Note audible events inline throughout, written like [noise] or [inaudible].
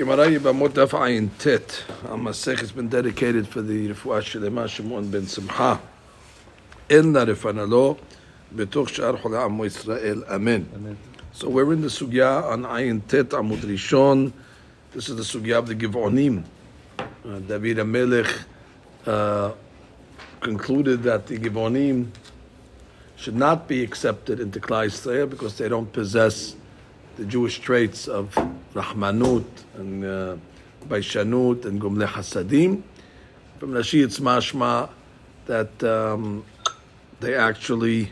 Gemara Yibamot Daf Ayin Tet. Masech has been dedicated for the Refuah Shelema Shimon ben Simcha. In the Refanalo, Betuch Shar Chola Amo Yisrael. Amen. So we're in the Sugya on Ayin Tet Amud Rishon. This is the Sugya of the Givonim. Uh, David HaMelech uh, concluded that the Givonim should not be accepted into Klal Yisrael because they don't possess the Jewish traits of Rahmanut and uh, Baishanut and Gumle Hasadim. From Rashi, it's mashma that um, they actually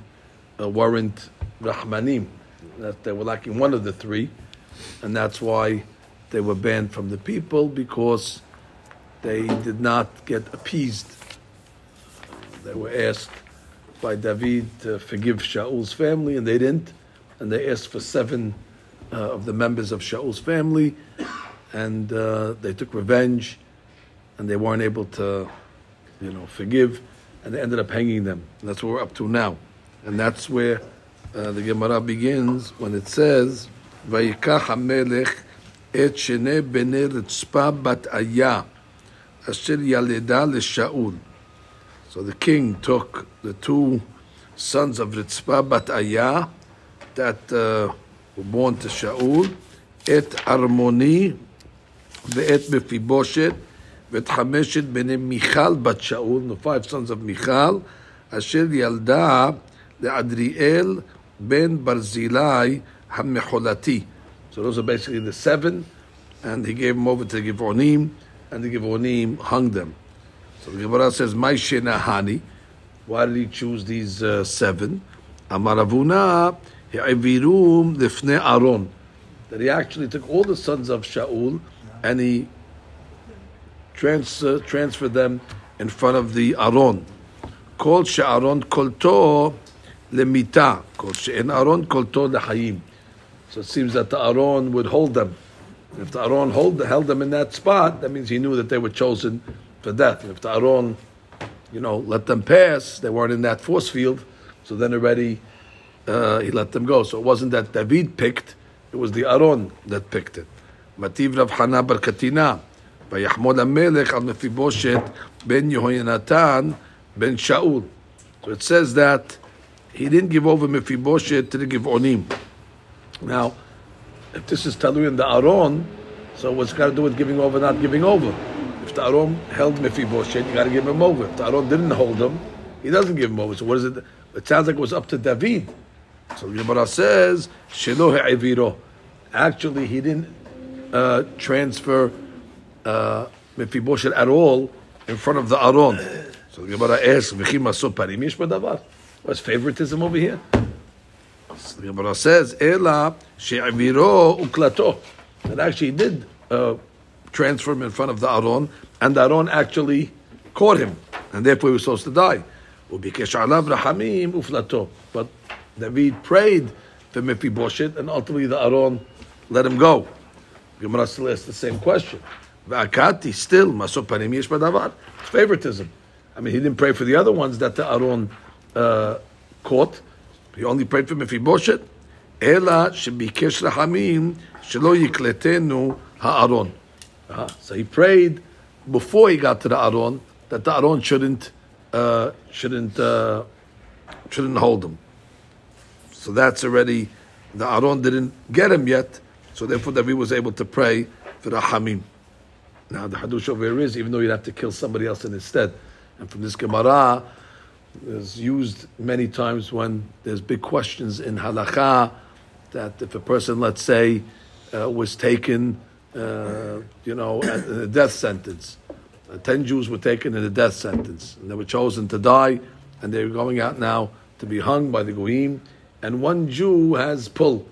uh, weren't Rahmanim, that they were lacking one of the three, and that's why they were banned from the people because they did not get appeased. They were asked by David to forgive Shaul's family, and they didn't, and they asked for seven uh, of the members of Shaul's family, and uh, they took revenge, and they weren't able to, you know, forgive, and they ended up hanging them. And that's what we're up to now, and that's where uh, the Gemara begins when it says, "Vayikach Hamelech et shene bnei Ritzpa bat Aya, asher yaleda leShaul." So the king took the two sons of Ritzpa bat Aya that uh, were born to Shaul, את ארמוני ואת מפיבושת ואת חמשת בני מיכל בת שאול, the five sons of מיכל, אשר ילדה לאדריאל בן ברזילי המחולתי. So those are basically the seven, and he gave them over to the Givonim, and the Givonim hung them. So the Gemara says, "My Hani." Why did he choose these uh, seven? Amaravuna He'avirum lifnei Aaron. That he actually took all the sons of Shaul and he trans- uh, transferred them in front of the Aaron. Called She'aron kolto lemita. Called She'en Aaron kolto lehayim. So it seems that the Aaron would hold them. If the Aaron hold, held them in that spot, that means he knew that they were chosen for death. And if the Aaron, you know, let them pass, they weren't in that force field, so then already uh, he let them go. So it wasn't that David picked, it was the Aaron that picked it. Mativ Rav Hana bar Katina, ויחמוד המלך על מפיבושת ben יהוינתן ben Shaul. So it says that he didn't give over Mephibosheth to the Givonim. Now, if this is Talui in the Aaron, so what's got to do with giving over, not giving over? If the Aaron held Mephibosheth, you got to give him over. If the Aaron didn't hold him, he doesn't give him over. So what is it? It sounds like it was up to David. so the Gemara says, Shelo he'eviro. Actually, he didn't uh, transfer uh, at all in front of the Aron. So the Gemara asks, V'chim aso parim yesh badavar. What's favoritism over here? So the Gemara says, Ela she'eviro uklato. That actually did uh, transfer him in front of the Aron, and the Aron actually caught him, and therefore he was supposed to die. But David prayed for Mephibosheth, and ultimately the Aaron let him go. Gemara still asks the same question. V'akati, still, masopanim yesh badavar. It's favoritism. I mean, he didn't pray for the other ones that the Aaron uh, caught. He only prayed for Mephibosheth. Ela shebikesh rahamim shelo yikletenu ha'aron. Uh, so he prayed before he got to the Aaron that the Aaron shouldn't uh, shouldn't uh, shouldn't hold him. So that's already the Aaron didn't get him yet, so therefore David was able to pray for the Hamim. Now the Hadush over here is even though you'd have to kill somebody else in his stead, and from this Gemara is used many times when there's big questions in halacha that if a person, let's say, uh, was taken, uh, you know, at a death sentence uh, ten Jews were taken in a death sentence, and they were chosen to die, and they were going out now to be hung by the Goyim. And one Jew has pull,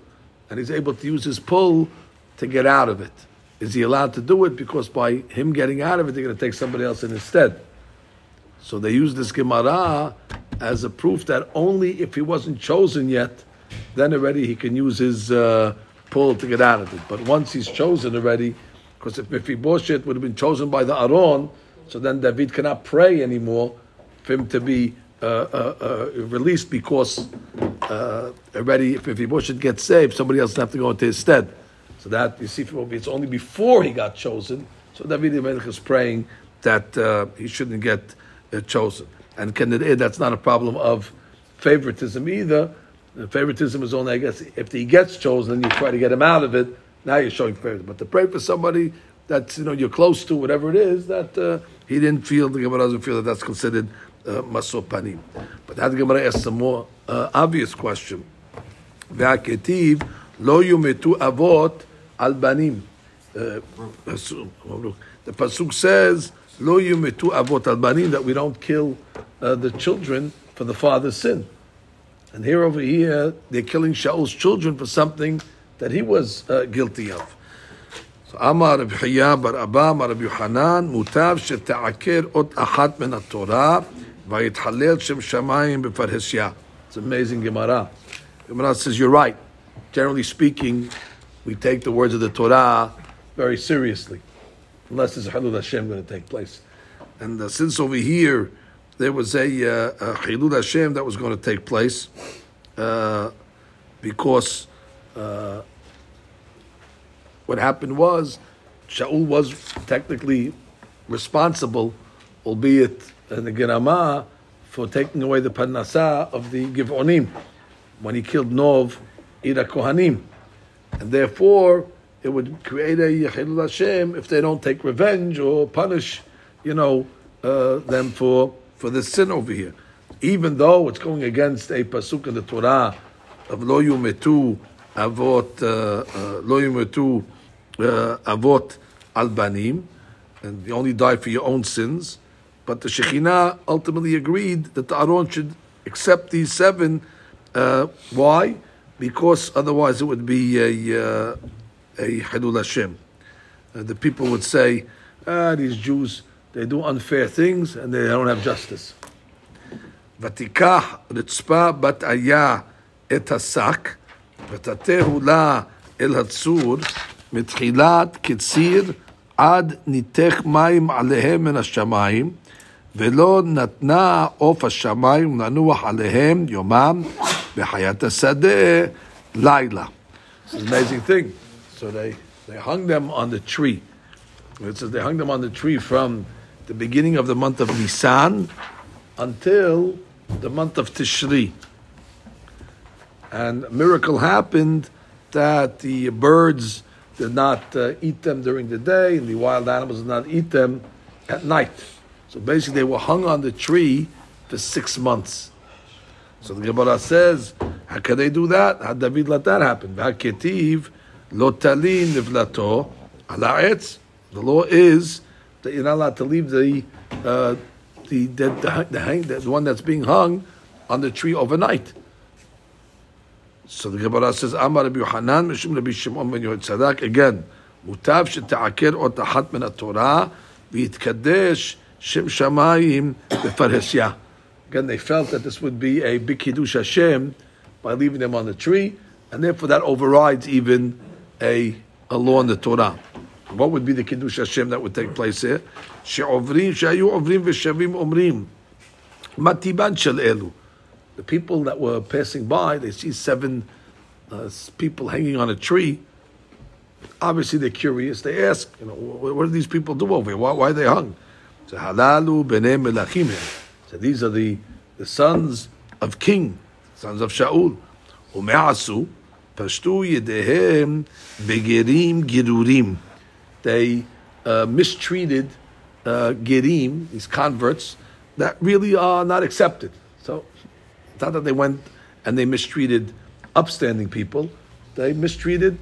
and he's able to use his pull to get out of it. Is he allowed to do it? Because by him getting out of it, they're going to take somebody else in his stead. So they use this Gemara as a proof that only if he wasn't chosen yet, then already he can use his uh, pull to get out of it. But once he's chosen already, because if Mephibosheth would have been chosen by the Aaron, so then David cannot pray anymore for him to be uh, uh, uh, released because uh, already if Mephibosheth gets saved, somebody else will have to go into his stead. So that you see, it's only before he got chosen. So David Melech is praying that uh, he shouldn't get uh, chosen. And it, that's not a problem of favoritism either. The favoritism is only, I guess, if he gets chosen, and you try to get him out of it. Now you're showing favoritism. But to pray for somebody that you know you're close to, whatever it is, that uh, he didn't feel, the Gemara doesn't feel that that's considered uh, panim. But that Gemara asks some more uh, obvious question. והכתיב לא יומתו אבות על בנים. The pasuk says, "Lo yumetu avot al banim," that we don't kill uh, the children for the father's sin. And here over here, they're killing Shaul's children for something that he was uh, guilty of. So Amar Rabbi Hiya bar Abba Amar Rabbi Yohanan mutav sheta'aker ot achat min Torah vayithalel shem shamayim b'farhesya. It's amazing Gemara. Gemara says you're right. Generally speaking, we take the words of the Torah very seriously, unless there's a Halul Hashem going to take place. And uh, since over here there was a, uh, a Hashem that was going to take place, uh, because uh, what happened was Shaul was technically responsible, albeit in the Gerama, for taking away the Parnasah of the Givonim when he killed Nov, Ir HaKohanim. And therefore, it would create a Yechilul Hashem if they don't take revenge or punish, you know, uh, them for, for this sin over here. Even though it's going against a pasuk in the Torah of Lo Yumetu Avot uh, uh, Lo Yumetu uh, Avot Albanim, and you only die for your own sins. But the Shekhinah ultimately agreed that the Aron should accept these seven. Uh, why? Because otherwise it would be a uh, a Hilul Hashem. Uh, the people would say, ah, these Jews, they do unfair things and they don't have justice. ותיקח רצפה בת איה את השק, ותתהו לה אל הצור, מתחילת קציר עד ניתך מים עליהם מן השמיים, ולא נתנה עוף השמיים לנוח עליהם יומם, בחיית השדה לילה. It's an amazing thing. So they, they hung them on the tree. It says they hung them on the tree from the beginning of the month of Nisan until the month of Tishri. And a miracle happened that the birds did not uh, eat them during the day, and the wild animals did not eat them at night. So basically, they were hung on the tree for six months. So the Gemara says, how can they do that? How did David let that happen? V'haketiv lotalin nivlato ala etz. The law is that you're not allowed to leave the uh, the, the, the, the, one that's being hung on the tree overnight. So the Gemara says, Amar Rabbi Yohanan, Mishum Rabbi Shimon ben Yehotzadak, again, Mutav she'ta'aker or tahat min Torah, vitkadesh." Shim Shamayim Befaresya. Again, they felt that this would be a big Kiddush Hashem by leaving them on the tree, and therefore that overrides even a, a law in the Torah. What would be the Kiddush Hashem that would take place here? She'ovrim, she'ayu ovrim v'shevim omrim. Matiban shel elu. The people that were passing by, they see seven uh, people hanging on a tree. Obviously, they're curious. They ask, you know, what, what do these people do over here? Why, why are they hung? So halalu melachim. So these are the, the sons of king, sons of Shaul. Ume'asu, Pashtu yedehem begerim girurim. They uh, mistreated uh, gerim, these converts, that really are not accepted. So it's not that they went and they mistreated upstanding people, they mistreated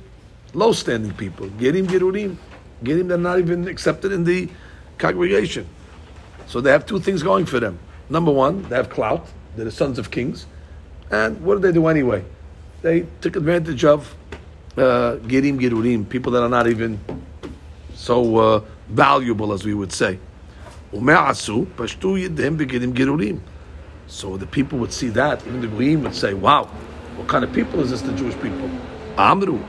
low-standing people. Gerim girurim. Gerim that are not even accepted in the congregation. So they have two things going for them. Number one, they have clout. They're the sons of kings. And what do they do anyway? they took advantage of uh, Girurim, people that are not even so uh, valuable as we would say. So the people would see that, even the Goyim would say, wow, what kind of people is this, the Jewish people? Amru,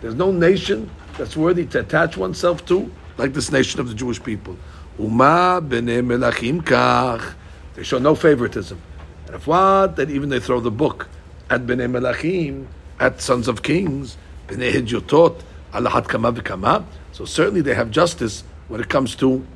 There's no nation that's worthy to attach oneself to like this nation of the Jewish people. Uma b'nei melachim kach. They show no favoritism. And if what, then even they throw the book at Bnei Melachim, at sons of kings, Bnei Hidyotot, Alahat Kama V'Kama. So certainly they have justice when it comes to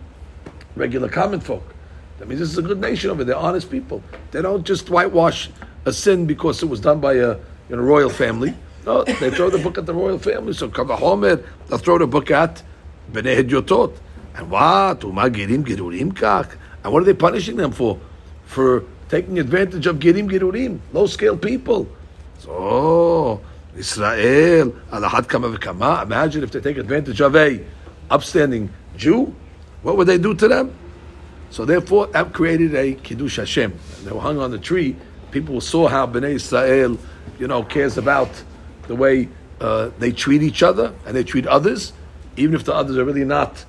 regular common folk. That means this is a good nation over there, honest people. They don't just whitewash a sin because it was done by a you know, royal family. No, they throw the book at the royal family. So Kavahomer, they'll throw the book at Bnei Hidyotot. And what? Umagirim Girurim Kach. And what are they punishing them for? For taking advantage of Girim Girurim, low scale people. So, Israel, Alahad Kama Kama. Imagine if they take advantage of a upstanding Jew, what would they do to them? So therefore, that created a Kiddush Hashem. And they were hung on the tree. People saw how Bnei Israel, you know, cares about the way uh, they treat each other and they treat others, even if the others are really not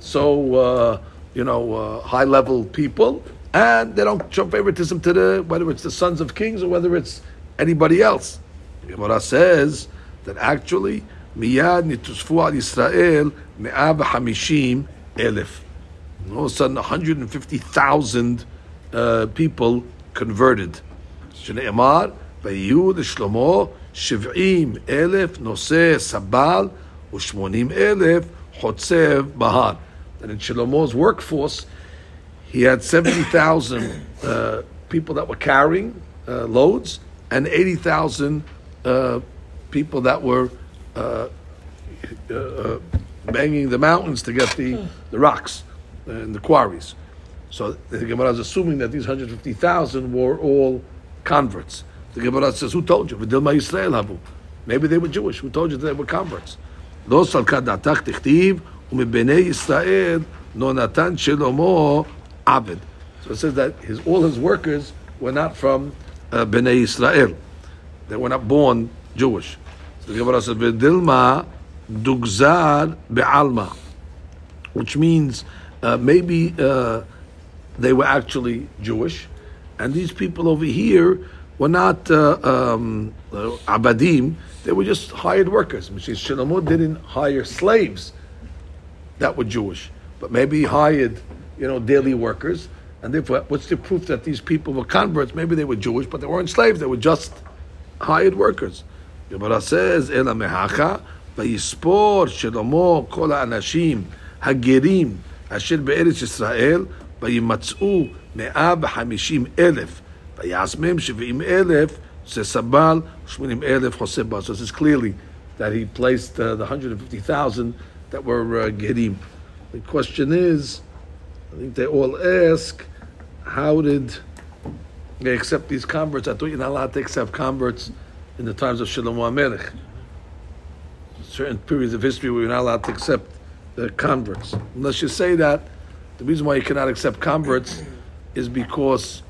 so uh, you know uh, high level people, and they don't show favoritism to the whether it's the sons of kings or whether it's anybody else. Gemara says that actually miyad nitusfu al Yisrael me'ab hamishim elif. All of a sudden, 150,000 uh, people converted. Shneimar, Bayud, Shlomo, 70 אלף נושא סבל ו-80 אלף חוצב בהר. And in Shlomo's workforce, he had 70,000 uh, people that were carrying uh, loads and 80,000 uh, people that were uh, uh, uh, banging the mountains to get the, the rocks and the quarries. So the Gemara is assuming that these 150,000 were all converts. The Gemara says, Who told you? V'dilma Yisrael havu. Maybe they were Jewish. Who told you that they were converts? לא סלקה דעתך תכתיב, ומבני ישראל לא נתן שלמה עבד. So it says that his, all his workers were not from uh, Bnei Israel. They were not born Jewish. So the Gemara says, ודילמה דוגזר בעלמא, which means uh, maybe uh, they were actually Jewish, and these people over here were not uh, um, uh, abadim, they were just hired workers. Which Shlomo didn't hire slaves that were Jewish, but maybe he hired, you know, daily workers. And therefore, what's the proof that these people were converts? Maybe they were Jewish, but they weren't slaves. They were just hired workers. Gemara says, "Ela mehacha vayispor Shlomo kol anashim hagerim asher be'eretz Yisrael vayimatzeu me'ab hamishim elef." Vayas mem shivim elef sesabal shminim elef hoseba. So this is clearly that he placed uh, the 150,000 that were uh, gedim. The question is, I think they all ask, how did they accept these converts? I thought you're not allowed to accept converts in the times of Shlomo HaMelech. Certain periods of history where you're not allowed to accept the converts. Unless you say that, the reason why you cannot accept converts is because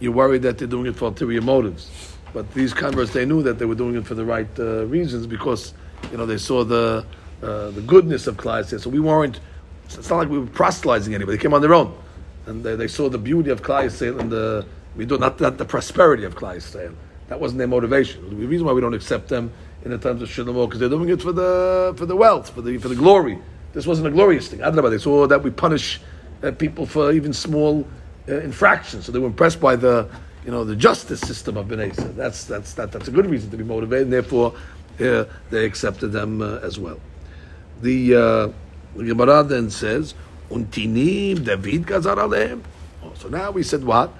you're worried that they're doing it for ulterior motives. But these converts, they knew that they were doing it for the right uh, reasons because, you know, they saw the uh, the goodness of Klal So we weren't. It's not like we were proselytizing anybody. They came on their own, and they, they saw the beauty of Klal and the we do not, not the prosperity of Klal That wasn't their motivation. The reason why we don't accept them in the times of Shlomo because they're doing it for the for the wealth, for the for the glory. This wasn't a glorious thing. I don't know about this. Or that we punish uh, people for even small uh, infractions, so they were impressed by the you know the justice system of Bnei. So that's that's that, that's a good reason to be motivated, and therefore uh, they accepted them uh, as well. The uh, Gemara then says, "Untinim David gazar aleim." Oh, so now we said what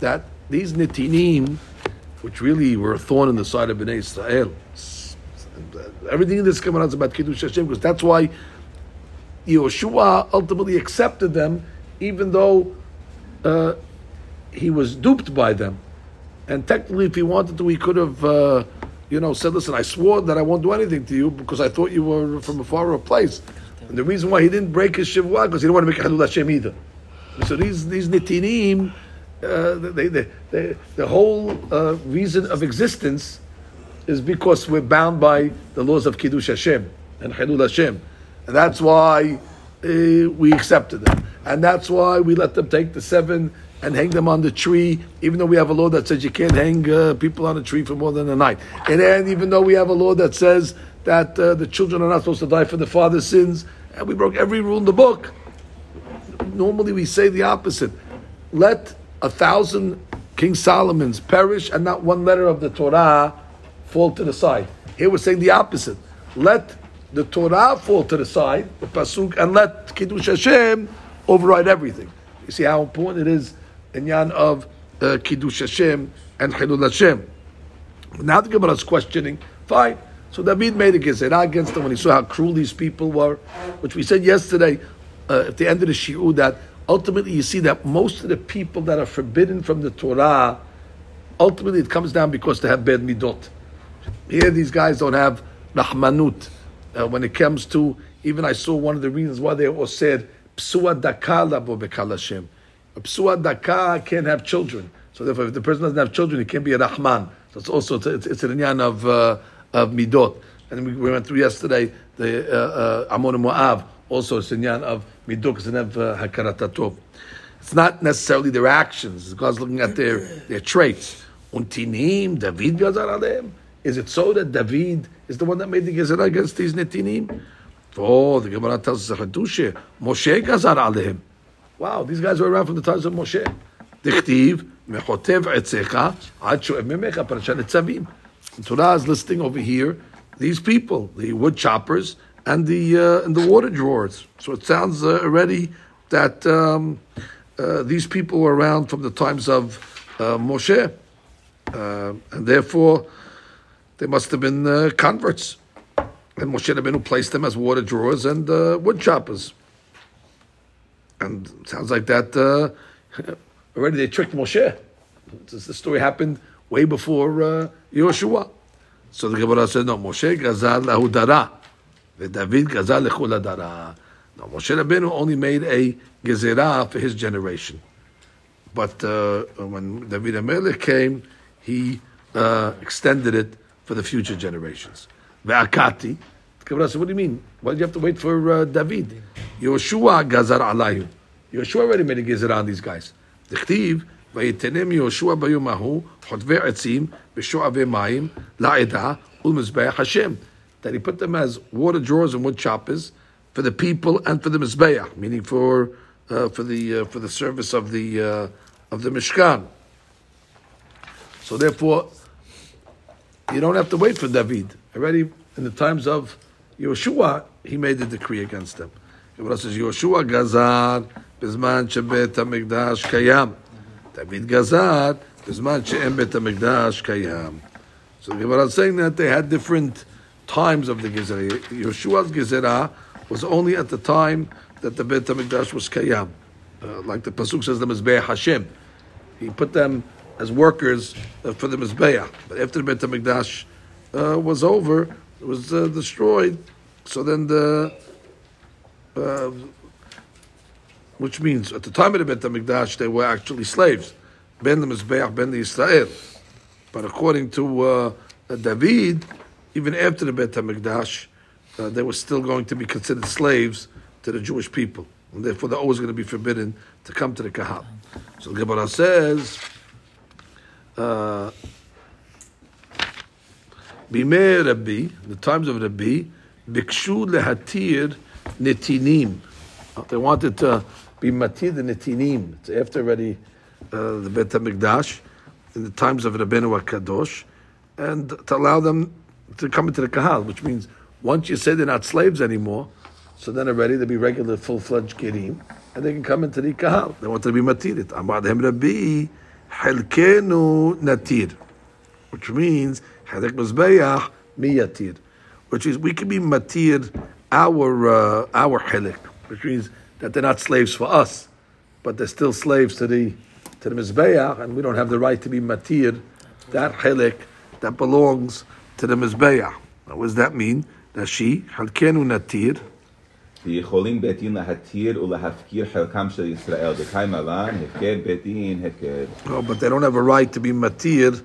that these nitinim, which really were a thorn in the side of Bnei Israel everything in this Gemara is about Kiddush Hashem because that's why Yehoshua ultimately accepted them, even though uh, he was duped by them. And technically, if he wanted to, he could have, uh, you know, said, "Listen, I swore that I won't do anything to you because I thought you were from a far off place." And the reason why he didn't break his shivua because he didn't want to make Halul Hashem either. So these these nitinim, uh, they, they, they, the whole uh, reason of existence is because we're bound by the laws of Kiddush Hashem and Hilul Hashem. And that's why uh, we accepted them. And that's why we let them take the seven and hang them on the tree, even though we have a law that says you can't hang uh, people on a tree for more than a night. And then, even though we have a law that says that uh, the children are not supposed to die for the father's sins, and we broke every rule in the book. Normally, we say the opposite. Let a thousand King Solomon's perish, and not one letter of the Torah fall to the side. Here we're saying the opposite. Let the Torah fall to the side, the pasuk, and let Kiddush Hashem override everything. You see how important it is in Yan of uh, Kiddush Hashem and Chilul Hashem. Now the Gemara is questioning. Fine. So David made a gezerah against them when he saw how cruel these people were, which we said yesterday uh, at the end of the shiur that ultimately you see that most of the people that are forbidden from the Torah, ultimately it comes down because they have bad midot. Here these guys don't have rahmanut. Uh, when it comes to, even I saw one of the reasons why they all said, psua daka labo bekal Hashem. A psua daka can't have children. So therefore, if the person doesn't have children, he can't be a rahman. So it's also, it's, it's an of, uh, of midot. And we, we went through yesterday the uh, uh, also it's inyan of midot, have uh, It's not necessarily their actions. God's looking at their, their traits. Untinim, David. Is it so that David is the one that made the gezerah against these netinim? Oh, the Gemara tells us Moshe gazar aleim. Wow, these guys were around from the times of Moshe. Dichtiv mechotev etzecha ad shoev memecha parashat Nitzavim. Torah is listing over here these people, the wood choppers and the uh, and the water drawers. So it sounds uh, already that um, uh, these people were around from the times of uh, Moshe, uh, and therefore they must have been uh, converts. And Moshe Rabbeinu placed them as water drawers and uh, wood choppers. And sounds like that uh, [laughs] already they tricked Moshe. The story happened way before uh. So the Gemara said, no, Moshe gazal lahudara, David gazal lechuladara. No, Moshe Rabbeinu only made a gezerah for his generation. But uh, when David Amelech came, he uh, extended it for the future generations. Ve'akati. Kabbalah said, what do you mean? Why do you have to wait for uh, David? Yoshua gazar alayhu. Yoshua already made a gezer on these guys. דכתיב, ויתנם יהושע ביום ההוא חוטבי עצים ושואבי מים לעדה ולמזבח השם. That he put them as water drawers and wood choppers for the people and for the mizbeach, meaning for uh, for the uh, for the service of the uh, of the mishkan. So therefore, you don't have to wait for David. Already in the times of Yeshua, he made the decree against them. It says Yeshua gazar bizman shebet hamikdash kayam. David gazar bizman she'em bet kayam. So the Gemara is saying that they had different times of the Gezerah. Yeshua's Gezerah was only at the time that the Bet HaMikdash was Kayam. Uh, like the Pasuk says, the Mizbeah Hashem. He put them as workers uh, for the Mizbeah. But after the Bet HaMikdash uh, was over, it was uh, destroyed. So then the, uh, which means at the time of the Bet HaMikdash, they were actually slaves. Ben the Mizbeah, Ben the Israel. But according to uh, David, even after the Bet HaMikdash, uh, they were still going to be considered slaves to the Jewish people. And therefore, they're always going to be forbidden to come to the Kahal. So the Gemara says, Bimei Rabbi, the times of Rabbi, Bikshu lehatir netinim. They wanted to be matir the netinim. It's after already uh, the Bet HaMikdash, in the times of Rabbeinu HaKadosh, and to allow them to come into the Kahal, which means once you say they're not slaves anymore, so then already they'll be regular full-fledged Gerim, and they can come into the Kahal. They want to be Matirit. Amadhem Rabbi, Helkenu Natir, which means Hedek Mizbeach Miyatir, which is we can be Matir our, uh, our Helek, which means that they're not slaves for us, but they're still slaves to the to the Mizbeach, and we don't have the right to be Matir, that Helek that belongs to the Mizbeach. What does that mean? That she Halkenu Natir. יכולים בית דין להתיר ולהפקיר חלקם של ישראל. דקאי מלן, הפקר בית דין, הפקר. Oh, but they don't have a right to be matir,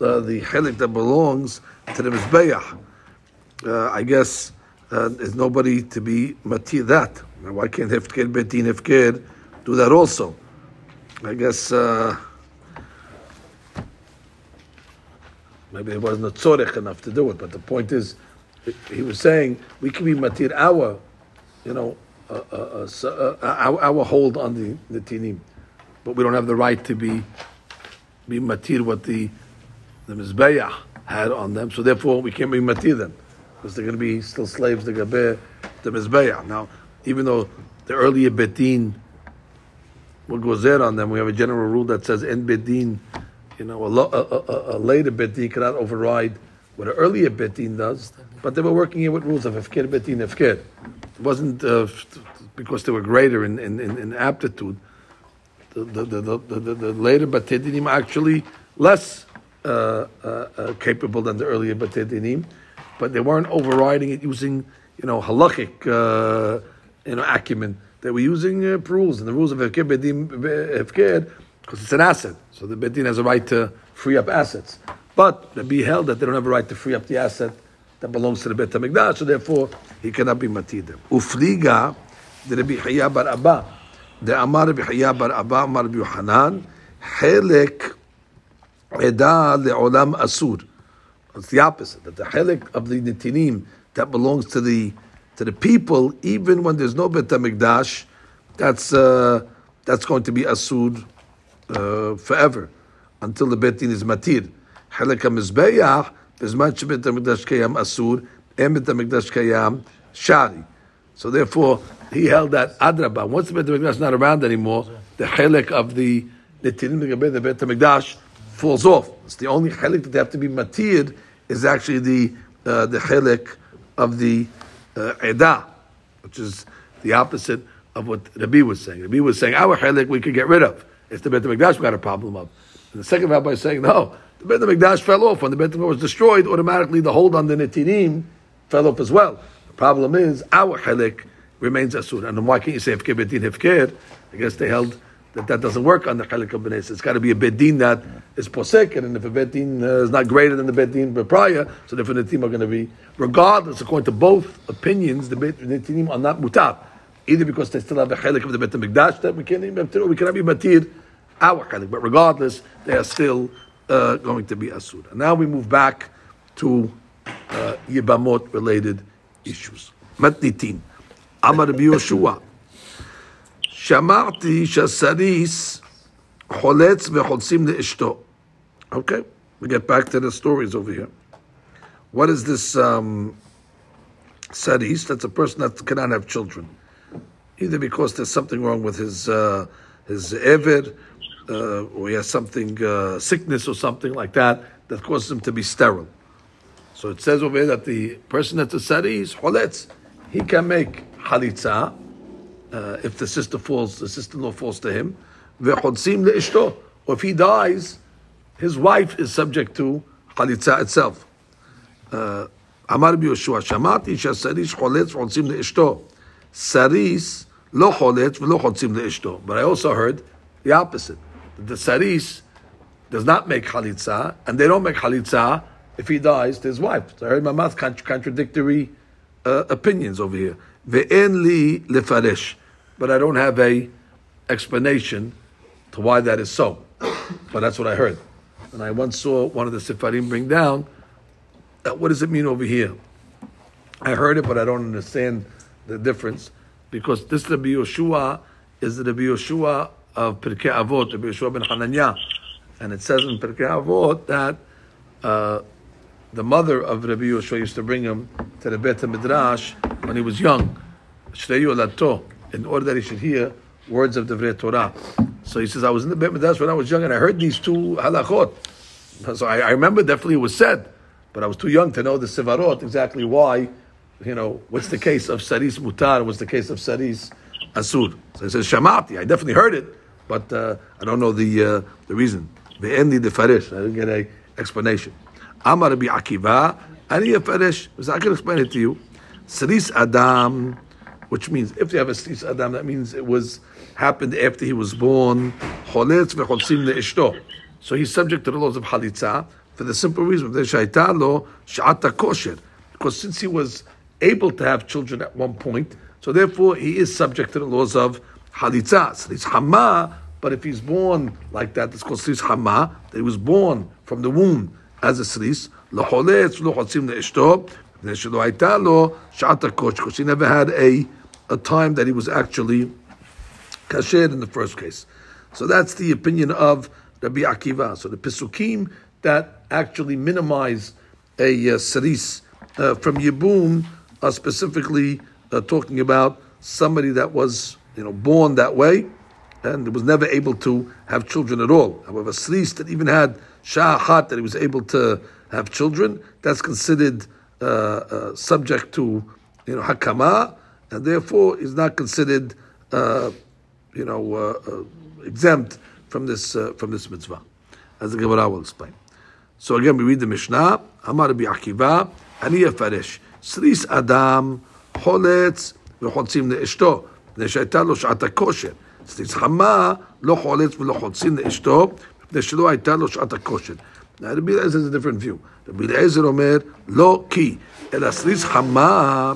uh, the helik that belongs to the Mizbeach. Uh, I guess uh, there's nobody to be matir that. Now, why can't Hefker Beit Din Hefker do that also? I guess uh, maybe it wasn't a tzorech enough to do it, but the point is, he was saying we can be matir our, you know, uh, uh, uh, uh, our, hold on the, the tinim, but we don't have the right to be be matir what the the mizbeah had on them. So therefore, we can't be matir them because they're going to be still slaves to gabe the mizbeah. Now, even though the earlier betin what goes there on them, we have a general rule that says in bedin, you know, a, a, a, a later betin cannot override what an earlier betin does. But they were working here with rules of efker betin efker. It wasn't uh, because they were greater in, in, in, in aptitude. The, the, the, the, the, later Batedinim are actually less uh, uh, uh, capable than the earlier Batedinim, but they weren't overriding it using, you know, halachic, uh, you know, acumen. They were using uh, rules, and the rules of Hefker Bedim Hefker, because it's an asset. So the Bedin has a right to free up assets. But the be held that they don't have a right to free up the asset that belongs to the Bet HaMikdash, so therefore he cannot be matid. Ufliga, the Rabbi Chaya bar Abba, the Amar Rabbi Chaya bar Abba, Amar Rabbi Yohanan, Helek Eda le'olam asur. It's the opposite, that the Helek of the Nitinim that belongs to the to the people, even when there's no Bet HaMikdash, that's, uh, that's going to be asur uh, forever, until the Bet Din is matir. Helek HaMizbeach, B'zman shebet hamikdash kayam asur, and bet hamikdash shari. So therefore, he held that adrabah. Once the bet is not around anymore, the chelik of the netilim the bet falls off. It's the only chelik that they have to be matir is actually the uh, the chelik of the uh, edah, which is the opposite of what Rabbi was saying. Rabbi was saying our chelik we could get rid of. It's the bet hamikdash we got a problem of. And the second rabbi is saying no the Beit HaMikdash fell off. When the Beit was destroyed, automatically the hold on the Netinim fell off as well. The problem is, our chelik remains asur. And why can't you say Hefker Bedin Hefker? I guess they held that that doesn't work on the chelik of Bnei. It's got to be a Bedin that is posek, and if a Bedin uh, is not greater than the Bedin prior, so the team are going to be, regardless, according to both opinions, the team are not mutab. Either because they still have a chelik of the Bet HaMikdash that we can't even, we cannot be matir our chelik, but regardless, they are still uh, going to be asura. Now we move back to uh, Yibamot related issues. Matnitin. Amar Yoshua. Shamarti shasaris choletz v'cholzim le'ishto. Okay, we get back to the stories over here. What is this um, saris? That's a person that cannot have children, either because there's something wrong with his uh, his evid uh, or he has something uh, sickness or something like that that causes him to be sterile. So it says over here that the person that's a sari is choletz. He can make halitza uh, if the sister falls, the sister-in-law falls to him. Vechotzim leishto. Or if he dies, his wife is subject to halitza itself. Uh, Amar Yoshua Shamati shasarish choletz chotzim leishto. Saris lo choletz v'lo chotzim leishto. But I also heard the opposite. The saris does not make chalitza, and they don't make chalitza if he dies to his wife. So I heard my mouth contra- contradictory uh, opinions over here. Ve'en li lefaresh. But I don't have a explanation to why that is so. But that's what I heard. And I once saw one of the Sifarim bring down that what does it mean over here? I heard it, but I don't understand the difference because this Rabbi Yoshua is the Rabbi Yoshua of Pirkei Avot, Rabbi Yoshua ben Hananya, and it says in Pirkei Avot that uh, the mother of Rabbi Yoshua used to bring him to the Beit Midrash when he was young, in order that he should hear words of the Torah. So he says, I was in the Beit Midrash when I was young, and I heard these two halachot. So I, I remember definitely it was said, but I was too young to know the Sivarot, exactly why, you know, what's the case of Saris Mutar, what's the case of Saris Asur. So he says, Shamati, I definitely heard it, but uh, I don't know the uh, the reason. The Endi the Farish, I didn't get a explanation. Amar Rabbi Akiva, Ani Farish, I can explain it to you. Saris Adam, which means if you have a Saris Adam, that means it was happened after he was born. Choletz. So he's subject to the laws of Halitza for the simple reason that Shaita lo sh'ata kosher. Because since he was able to have children at one point, so therefore he is subject to the laws of Halitza. So Hama, but if he's born like that, it's called Sris Hama, that he was born from the womb as a Sris, lo choletz lo chotzim le'ishto, because he never had a, a time that he was actually kasher in the first case. So that's the opinion of Rabbi Akiva. So the Pesukim that actually minimize a uh, uh, from Yibum are specifically uh, talking about somebody that was you know, born that way and was never able to have children at all. However, Sris that even had Shahat that he was able to have children, that's considered uh, uh, subject to you know Hakama, and therefore is not considered uh, you know uh, uh, exempt from this uh, from this mitzvah, as the Gemara will explain. So again, we read the Mishnah. Amar Rabbi Akiva, Ani Farish, Sris Adam, Holetz, V'chotzim Ne'eshto. מפני שהייתה לו שעת הכושר. סריס חמה, לא חולץ ולא חולצים לאשתו, מפני שלא הייתה לו שעת הכושר. Now, Rabbi Eliezer has a different view. Rabbi Eliezer אומר, לא כי, אלא סריס חמה,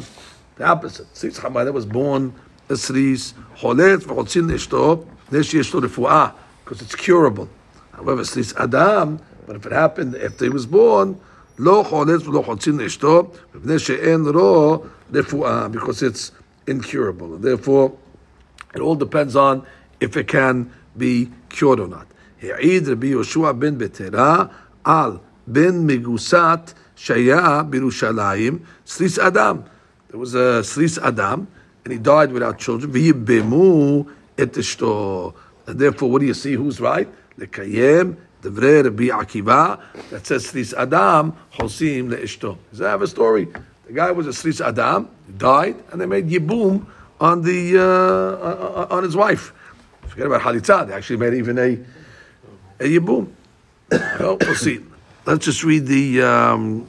the opposite. סריס חמה, that was born a סריס, חולץ וחולצים לאשתו, מפני שיש לו רפואה, because it's curable. However, סריס אדם, but if it happened after he was born, לא חולץ ולא חולצים לאשתו, מפני שאין לו רפואה, because it's incurable. And therefore, it all depends on if it can be cured or not. העיד רבי יהושע בן בטרה על בן מגוסת שהיה בירושלים, סריס אדם. There was a סריס אדם, and he died without children, ויבמו את אשתו. And therefore, what do you see? Who's right? לקיים דברי רבי עקיבא, that says סריס אדם, חוסים לאשתו. Does that have a story? The guy was a Sris Adam, died, and they made Yibum on the uh, uh, on his wife. Forget about Halitza, they actually made even a, a Yibum. [coughs] well, we'll see. Let's just read the um,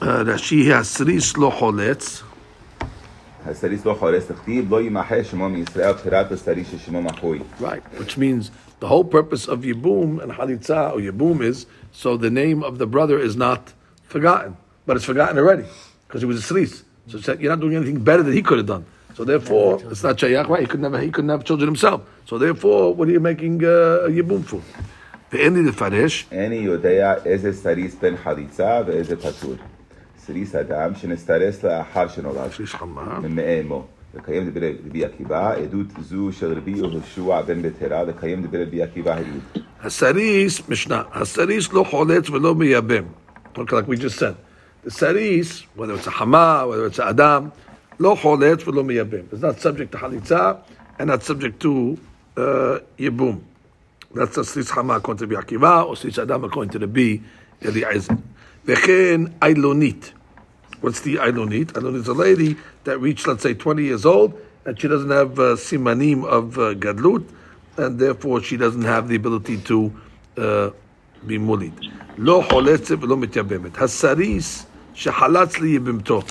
uh, Rashi here, Sris Lo Choletz. Right, which means the whole purpose of Yibum and Halitza or Yibum is so the name of the brother is not forgotten, but it's forgotten already because he was a Sris. So it's like you're not doing anything better than he could have done. So therefore, it's not Shayach, right? He could never, he couldn't have children himself. So therefore, what are you making uh, a Yibum for? ואין לי לפרש, איני יודע איזה סריס בן חליצה ואיזה פטור. סריס אדם שנסתרס לאחר שנולד, שליש חמה, מאמו. לקיים דברי רבי עקיבא, עדות זו של רבי יהושע בן בטרה, לקיים דברי רבי עקיבא העיד. הסריס, משנה, הסריס לא חולץ ולא מייבם. Okay, like we just said. The saris, whether it's a hama, whether it's a adam, לא חולץ ולא מייבם. It's not subject to halitza and not subject to uh, yibum. That's the sris hama according to Rabbi Akiva, or sris adam according to the B, Eliezer. וכן אילונית. What's the Ailonit? Ailonit is a lady that reached, let's say, 20 years old, and she doesn't have uh, simanim of uh, gadlut, and therefore she doesn't have the ability to uh, be mulid. לא חולצת ולא מתייבמת. הסריס Shehalatz liyibimto.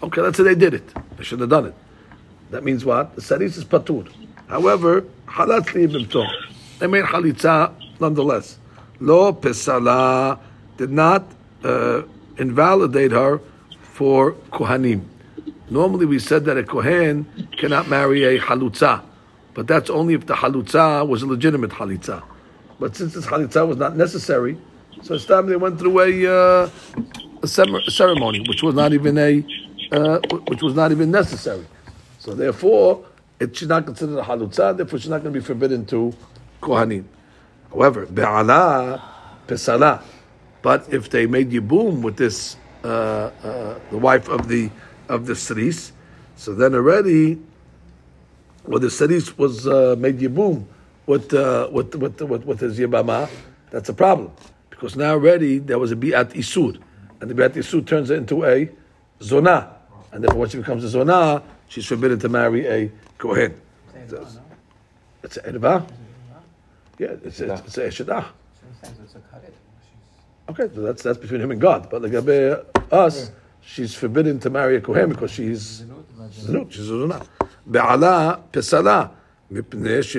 Okay, let's say they did it. They should have done it. That means what? The saris is patur. However, halatz liyibimto. They made halitza nonetheless. Lo pesala did not uh, invalidate her for kohanim. Normally, we said that a kohen cannot marry a halutza, but that's only if the halutza was a legitimate halitza. But since this halitza was not necessary, so it's time they went through a uh, a ceremony, which was not even a, uh, which was not even necessary. So therefore, it should not consider a halutza. Therefore, it's not going to be forbidden to kohanim. However, be'ala pesala. But if they made yibum with this, uh, uh, the wife of the of the sris, so then already, well, the sris was uh, made yibum with, uh, with with with with his yibama. That's a problem because now already there was a bi'at isur, and the Beit Yisud turns her into a Zonah. And then when she becomes a Zonah, she's forbidden to marry a Kohen. It's, a, edva. Yeah, it's a, Eshedah. Okay, so that's, that's between him and God. But like us, she's forbidden to marry a Kohen because she's Zinut, she's a Zonah. Be'ala Pesala. Because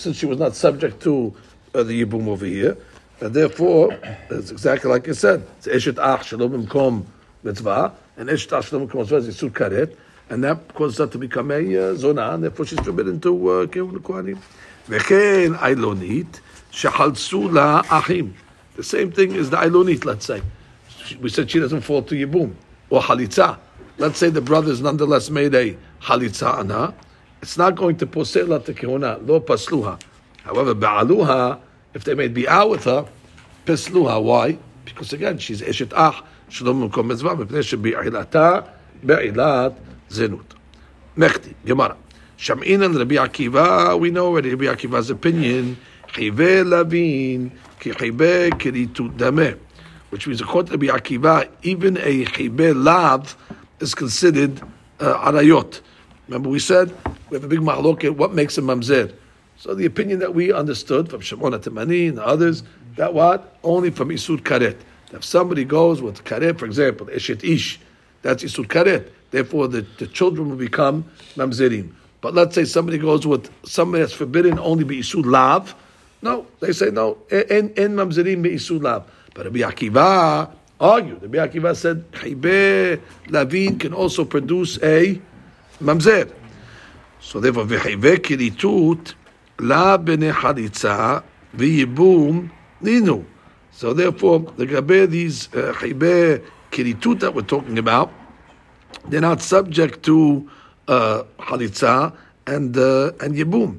since she was not subject to uh, the Yibum over here, and therefore, it's exactly like you said. It's Eshet Ach Shalom Kom Mitzvah, and Eshet Ach Shalom Kom Mitzvah is Yisur Karet, and that causes her to become a uh, Zona, and therefore she's forbidden to uh, Kehun Kohanim. V'chein Ailonit Shehalsu La Achim. The same thing is the Ailonit, let's say. We said she doesn't fall to Yibum, or Halitza. Let's say the brothers nonetheless made a Halitza on her. It's not going to posela to Kehuna, lo pasluha. However, Ba'aluha, if they made bi'ah with her, pisluha. Why? Because again, she's eshet ach, shalom mukom mezvah, mipnei shebi'ilata, be'ilat zenut. Mechti, Gemara. Sham'inan Rabbi Akiva, we know already Rabbi Akiva's opinion, chive lavin, ki chive kiritu dameh. Which means, according to Rabbi Akiva, even a chive lav is considered uh, arayot. Remember we said, we have a big mahloket, what makes a mamzer? So the opinion that we understood from Shimon HaTeimani and others, that what? Only from Isur Karet. If somebody goes with Karet, for example, Eshet Ish, that's Isur Karet. Therefore, the, the children will become Mamzerim. But let's say somebody goes with somebody that's forbidden only be Isur Lav. No, they say no, in, in Mamzerim be Isur Lav. But Rabbi Akiva argued. Rabbi Akiva said, Chaybe Lavin can also produce a Mamzer. So therefore, V'chayve Kiritut, La bene V'yibum, Ninu. So therefore, the Gabe, these uh, Chaybe Kiritut that we're talking about, they're not subject to uh, and, uh, and Yibum.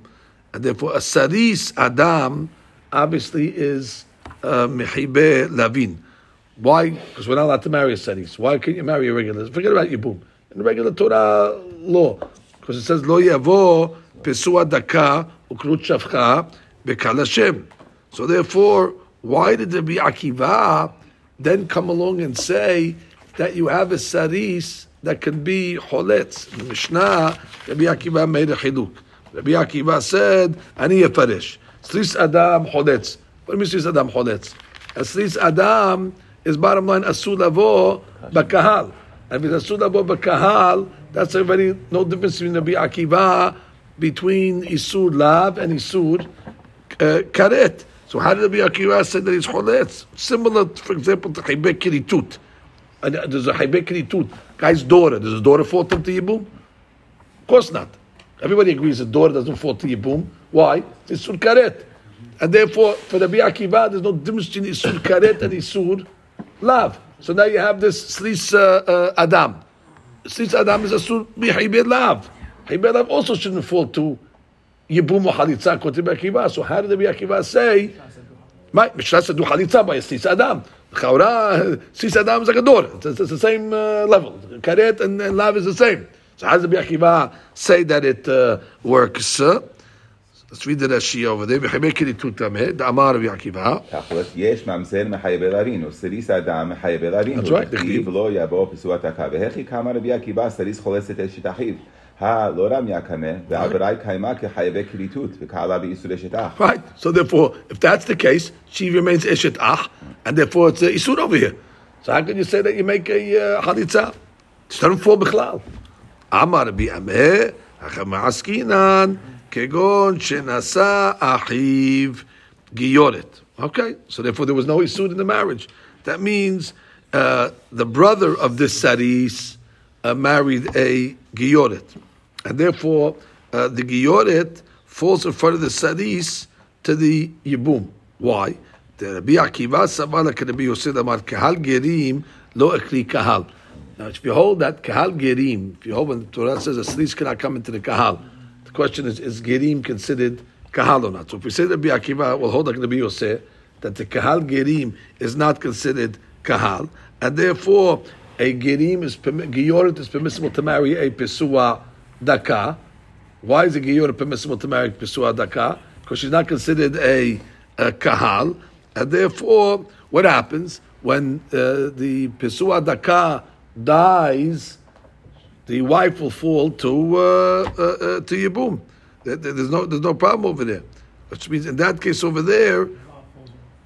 And therefore, a Saris Adam obviously is uh, Lavin. Why? Because we're not allowed to marry a Saris. Why can't you marry a regular? Forget about Yibum. In regular Torah law, because it says, Lo Yavo Pesua Daka Ukrut Shavcha Bekal Hashem. So therefore, why did the Akiva then come along and say that you have a Saris that can be Choletz? In the Mishnah, Rabbi Akiva made a chiluk. Rabbi Akiva said, Ani Yefarish. Sris Adam Choletz. What do you mean Sris Adam Choletz? A Sris Adam is bottom line Asur Lavo Bakahal. And with Asur Lavo Bakahal, that's already no difference between Rabbi Akiva between Isur Lav and Isur uh, Karet. So how did Rabbi Akiva say that he's Choletz? Similar, for example, to Chaybe Kiritut. And there's a Chaybe Kiritut, guy's daughter. Does his daughter fall to Yibum? Of course not. Everybody agrees the daughter doesn't fall to Yibum. Why? It's Isur Karet. And therefore, for Rabbi Akiva, there's no difference between Isur Karet and Isur Lav. So now you have this Slis uh, uh, Adam. Slis Adam is a Asur Bihaybe Lav. Haybe Lav also shouldn't fall to Yibum or Halitza according to Rabbi Akiva. So how did Rabbi Akiva say? My Mishnah said do Halitza by a Slis Adam. Chaura, Slis Adam is like a daughter. It's, it's the same uh, level. Karet and, and Lav is the same. So how does Rabbi Akiva say that it uh, works? Uh, let's read the Rashi over there. V'chemei kiritu tameh, da'amar Rabbi Akiva. תכלס, יש ממזר מחייב אבין, וסריס אדם מחייב אבין. That's right, וכתיב לא יבוא פסועת הקה. והכי כמה רבי עקיבא סריס חולסת אשת אחיו. Right. So therefore, if that's the case, she remains eshet ach, and therefore it's a isur over here. So how can you say that you make a uh, halitza? It doesn't fall b'chlal. Amar bi'ameh hachamaskinan kegon shenasa achiv giyoret. Okay. So therefore, there was no isur in the marriage. That means uh, the brother of this saris uh, married a giyoret and therefore uh, the giyoret falls in front of the saris to the yibum. Why? The Rabbi Akiva Savala Rabbi Yosef Amar Kahal Gerim Lo Ekli Kahal. Now, if you hold that Kahal Gerim, if you hold when the Torah says a saris cannot come into the Kahal, the question is: Is Gerim considered Kahal or not? So if we say Rabbi Akiva, we'll hold like Rabbi Yosef that the Kahal Gerim is not considered Kahal, and therefore a Gerim is Giyoret is permissible to marry a Pesua Daka. Why is a Giyoret permissible to marry Pesua Daka? Because she's not considered a, a Kahal, and therefore what happens when uh, the Pesua Daka dies? The wife will fall to uh, uh, uh, to Yibum. There- there- There's no there's no problem over there, which means in that case over there,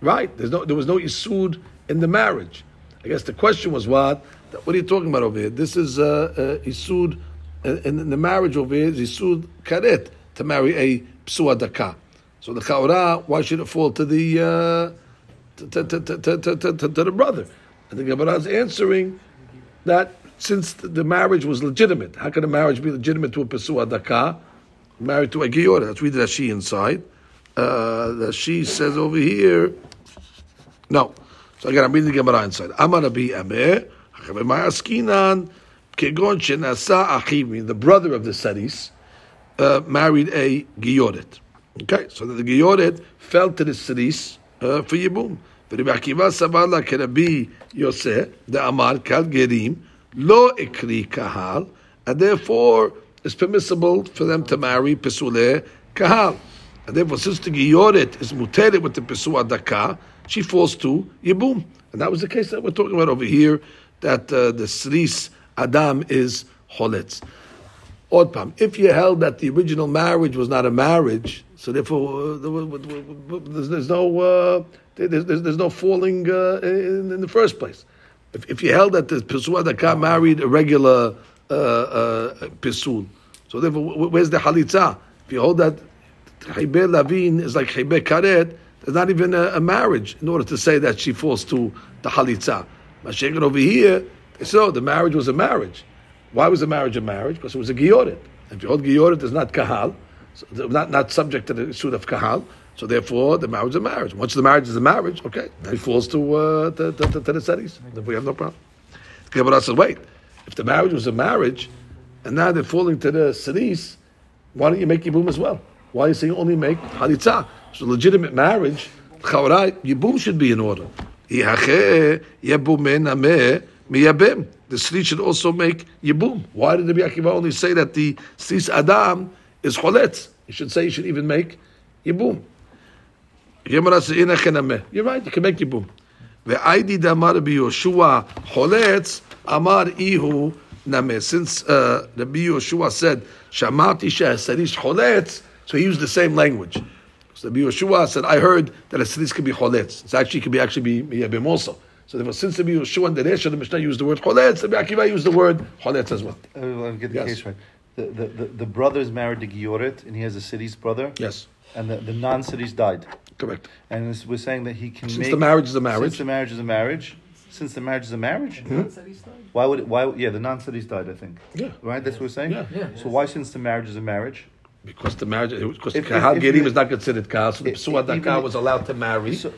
right? There's no there was no isud in the marriage. I guess the question was what? What are you talking about over here? This is uh, uh, isud and the marriage over here is yisud Karet to marry a Psua Daka. So the Chaura, why should it fall to the uh, to, to, to, to, the brother? And the Gemara is answering that since the marriage was legitimate, how can a marriage be legitimate to a Psua Daka? Married to a Giora. Let's read she inside. Uh, she says over here, no. So again, I'm reading the Gemara inside. Amar Rabbi Amir, my Ma'askinan, kegon shenasa achiv, meaning the brother of the saris, uh, married a gioret. Okay, so the Gioret fell to the Siris uh, for Yibum. ורבי עקיבא סבר לה כרבי יוסף, דאמר קל גרים, לא הקריא קהל, and therefore it's permissible for them to marry pesule kahal. And therefore, since the Gioret is muteret with the Pesua Daka, she falls to Yibum. And that was the case that we're talking about over here, that uh, the Sris Adam is Choletz. Odpam, if you held that the original marriage was not a marriage, so therefore uh, there's, there's no uh, there's, there's, no falling uh, in, in, the first place. If, if you held that the Pesua Daka married a regular uh, uh, Pesul, so therefore where's the Halitza? If you hold that Chaybe Lavin is like Chaybe Karet, there's not even a, a, marriage in order to say that she falls to the Halitza. Mashiach over here, so the marriage was a marriage. Why was the marriage a marriage? Because it was a Giorit. You hold Giorit is not Kahal, so not, not subject to the suit of Kahal, so therefore the marriage is a marriage. Once the marriage is a marriage, okay, then it falls to, uh, to, to, to, to the cities. We have no problem. Gemara says, wait, if the marriage was a marriage, and now they're falling to the cities, why don't you make Yibum as well? Why are you saying only make Halitza? So legitimate marriage, Chawarai, Yibum should be in order miyabim. The street should also make yibum. Why did Rabbi Akiva only say that the sis adam is choletz? He should say he should even make yibum. You're right, you can make yibum. Ve'aidi damar Yoshua choletz amar ihu nameh. Since uh, Yoshua said shamati shehasarish choletz, so he used the same language. So Rabbi Yoshua said, I heard that a sis could be choletz. It's actually could be actually be miyabim also. So therefore, since the Yehoshua and the Resh the Mishnah used the word choletz, the Akiva used the word choletz as well. Uh, get the yes. case right. The, the, the, the brother is married to Gioret, and he has a city's brother. Yes. And the, the non-city's died. Correct. And we're saying that he can since make... the marriage is a marriage. Since the marriage is a marriage. Since the marriage is a marriage. Mm-hmm. Why would it, why? Yeah, the non-cities died. I think. Yeah. Right. That's what we're saying. Yeah. yeah. So why, since the marriage is a marriage? Because the marriage, because if, Kahal Gerim is not considered Kahal, so the Psuad Daka was allowed to marry. So,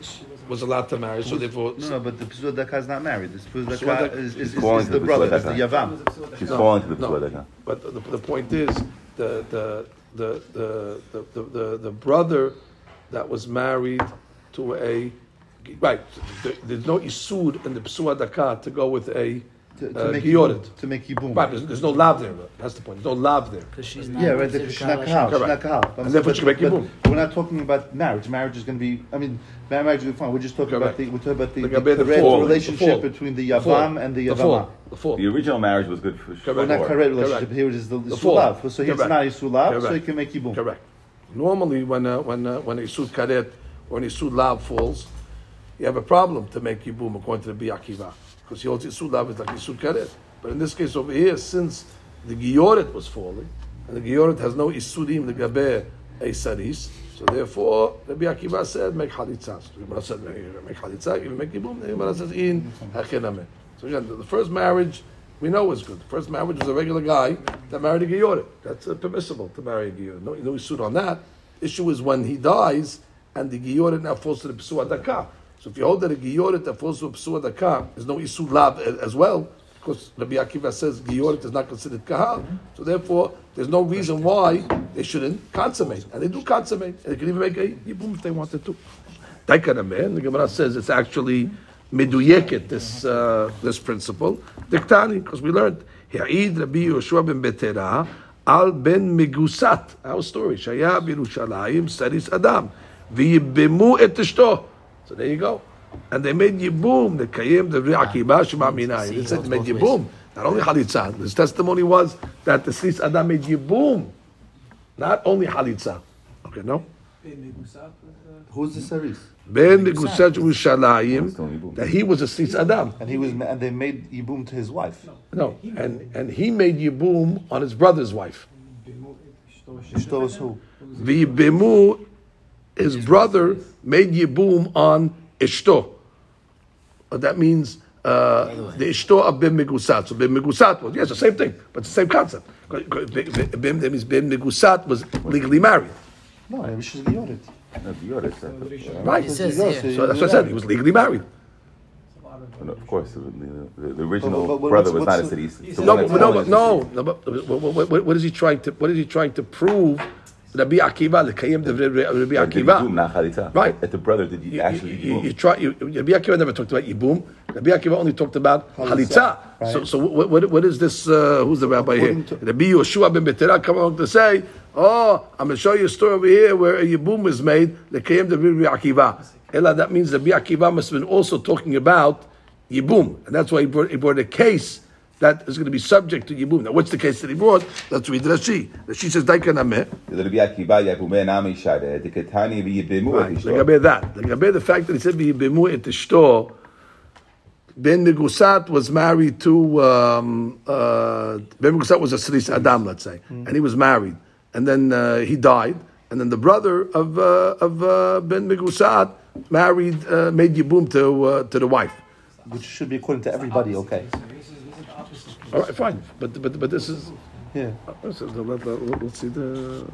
was allowed to marry, so therefore. No, no, but the Psuad Daka is not married. The Psuad Daka is, is, is, is the brother, is the Yavam. She's falling to the Psuad Daka. But the, the point is, the, the, the, the, the, the, the brother that was married to a. Right, there's no Isud in the Psuad Daka to go with a to, to uh, make yibum, to make yibum. Right, there's, there's, no love there. That's the point. There's no love there. Because she's not. Yeah, right. She's not kahal. She's not kahal. And therefore, she can make yibum. We're not talking about marriage. Marriage is going to be. I mean, marriage is fine. We're just talking Correct. about the. We're talking about the, the, the, the, the relationship between the yavam and the yavama. The fall. The original marriage was good for sure. Well, not correct relationship. Here it is the, the sulav. So he's not a sulav, so he can make yibum. Correct. Normally, when uh, when uh, when a sud karet or an isud lav falls, you have a problem to make yibum according to the biakiva because he holds isud lav is like isud karet. But in this case over here, since the Gioret was falling, and the Gioret has no legabe a saris, so therefore Rabbi Akiva said make halitza. So Gemara said make halitza, even make yibum. The Gemara says in hachename. So again, the first marriage we know was good. The first marriage was a regular guy that married a Gioret. That's uh, permissible to marry a Gioret. No, no issue on that. Issue is when he dies and the Gioret now falls to the Pesua Daka. So if you hold that a Gioret that falls to a Pesua Daka, there's no Isu Lab as well because Rabbi Akiva says Giorit is not considered Kahal. So therefore, there's no reason why they shouldn't consummate. And they do consummate. And they can even make a Yibum if they wanted to. Daikara man, the Gemara says it's actually meduyeket, this, uh, this principle. Diktani, because we learned, Ha'id Rabbi Yoshua ben Betera, al ben Megusat, our story, Shaya Birushalayim, Saris Adam, v'yibbemu et So there you go and they made Yibum, the Kayim, the Akiba, Shema Minai. They said they made Yibum. Not only Halitza. His testimony was that the Sis Adam made Yibum. Not only Halitza. Okay, no? Who's the Saris? Ben Megusat Yerushalayim, that he was a Sis Adam. And he was, and they made Yibum to his wife. No, and, and he made Yibum on his brother's wife. Ishto was who? V'yibimu, his brother made Yibum on Ishto. Uh, that means uh, the Ishto of Ben Megusat. So Ben Megusat was, yes, the same thing, but the same concept. Ben, that means Ben Megusat was legally married. No, she's Giorit. No, Giorit. Right. So that's what I said. He was legally married. of course, the, the, the original but, but, but brother was not a city. No, no, no, no, no. But what, what, what is he trying to? What is he trying to prove? Rabbi Akiva, Lekayim Devre Rabbi Akiva. Right. At the brother, did you, actually you, you, try, you, Rabbi Akiva never talked about Yibum. Rabbi Akiva only talked about Halitza. Right. So, so what, what, what is this, uh, who's the rabbi here? To, Rabbi Yoshua ben Betera come along to say, oh, I'm going to show you a story over here where a was made, The Kaim Rabbi Akiva. Ella, that means Rabbi Akiva must have been also talking about Yibum. And that's why he brought, he brought a case that is going to be subject to Yibum. Now, what's the case that he brought? Let's read Rashi. Rashi says, Daika nameh. Right. Legabe that. Legabe the fact that he said, Yibimu et ishto, Ben Megusat was married to, um, uh, Ben Megusat was a Sris Adam, let's say, mm. and he was married. And then uh, he died. And then the brother of, uh, of uh, Ben Megusat married, uh, made Yibum to, uh, to the wife. Which should be according to everybody, okay. All right, fine, but but but this is. Yeah. So let, let, let's see the.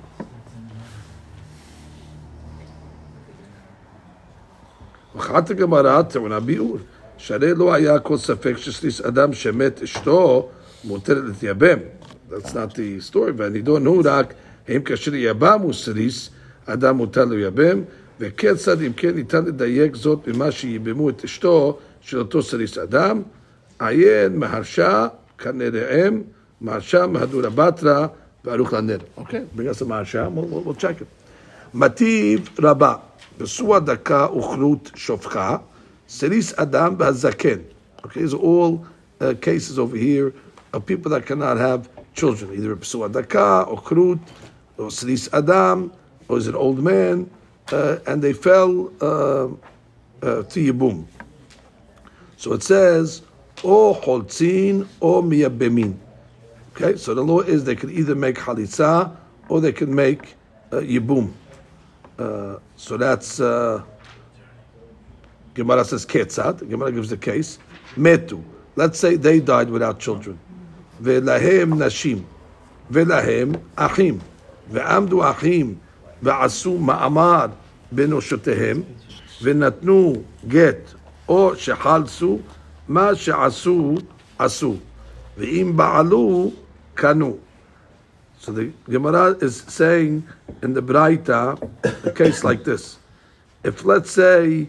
אחת הגמרא טעונה ביאור, שהרי לא היה כל ספק שסליס אדם שמת אשתו מותרת להתייבם. That's not the story, והנידון הוא רק האם כאשר יבם הוא סליס, אדם מותר ליבם, וכיצד אם כן ניתן לדייק זאת ממה שיבמו את אשתו של אותו סליס אדם, עיין Okay, bring us the Ma'asham, we'll, check it. Mativ Rabba, Pesua Daka Uchrut Shofcha, Seris Adam Ba'zaken. Okay, these are all uh, cases over here of people that cannot have children, either Pesua or Uchrut, or Seris Adam, or is an old man, uh, and they fell uh, to Yibum. So it says, or cholzin or miyabemin. Okay, so the law is they can either make halitza or they can make uh, yibum. Uh, so that's uh, Gemara says ketzat. Gemara gives the case metu. Let's say they died without children. Velahem nashim, velahem achim, ve'amdu achim, ve'asu ma'amad benoshotehem, ve'natnu get or shechalsu מה שעשו עשו ואם בעלו קנו so the Gemara is saying in the Braita a case like this. If let's say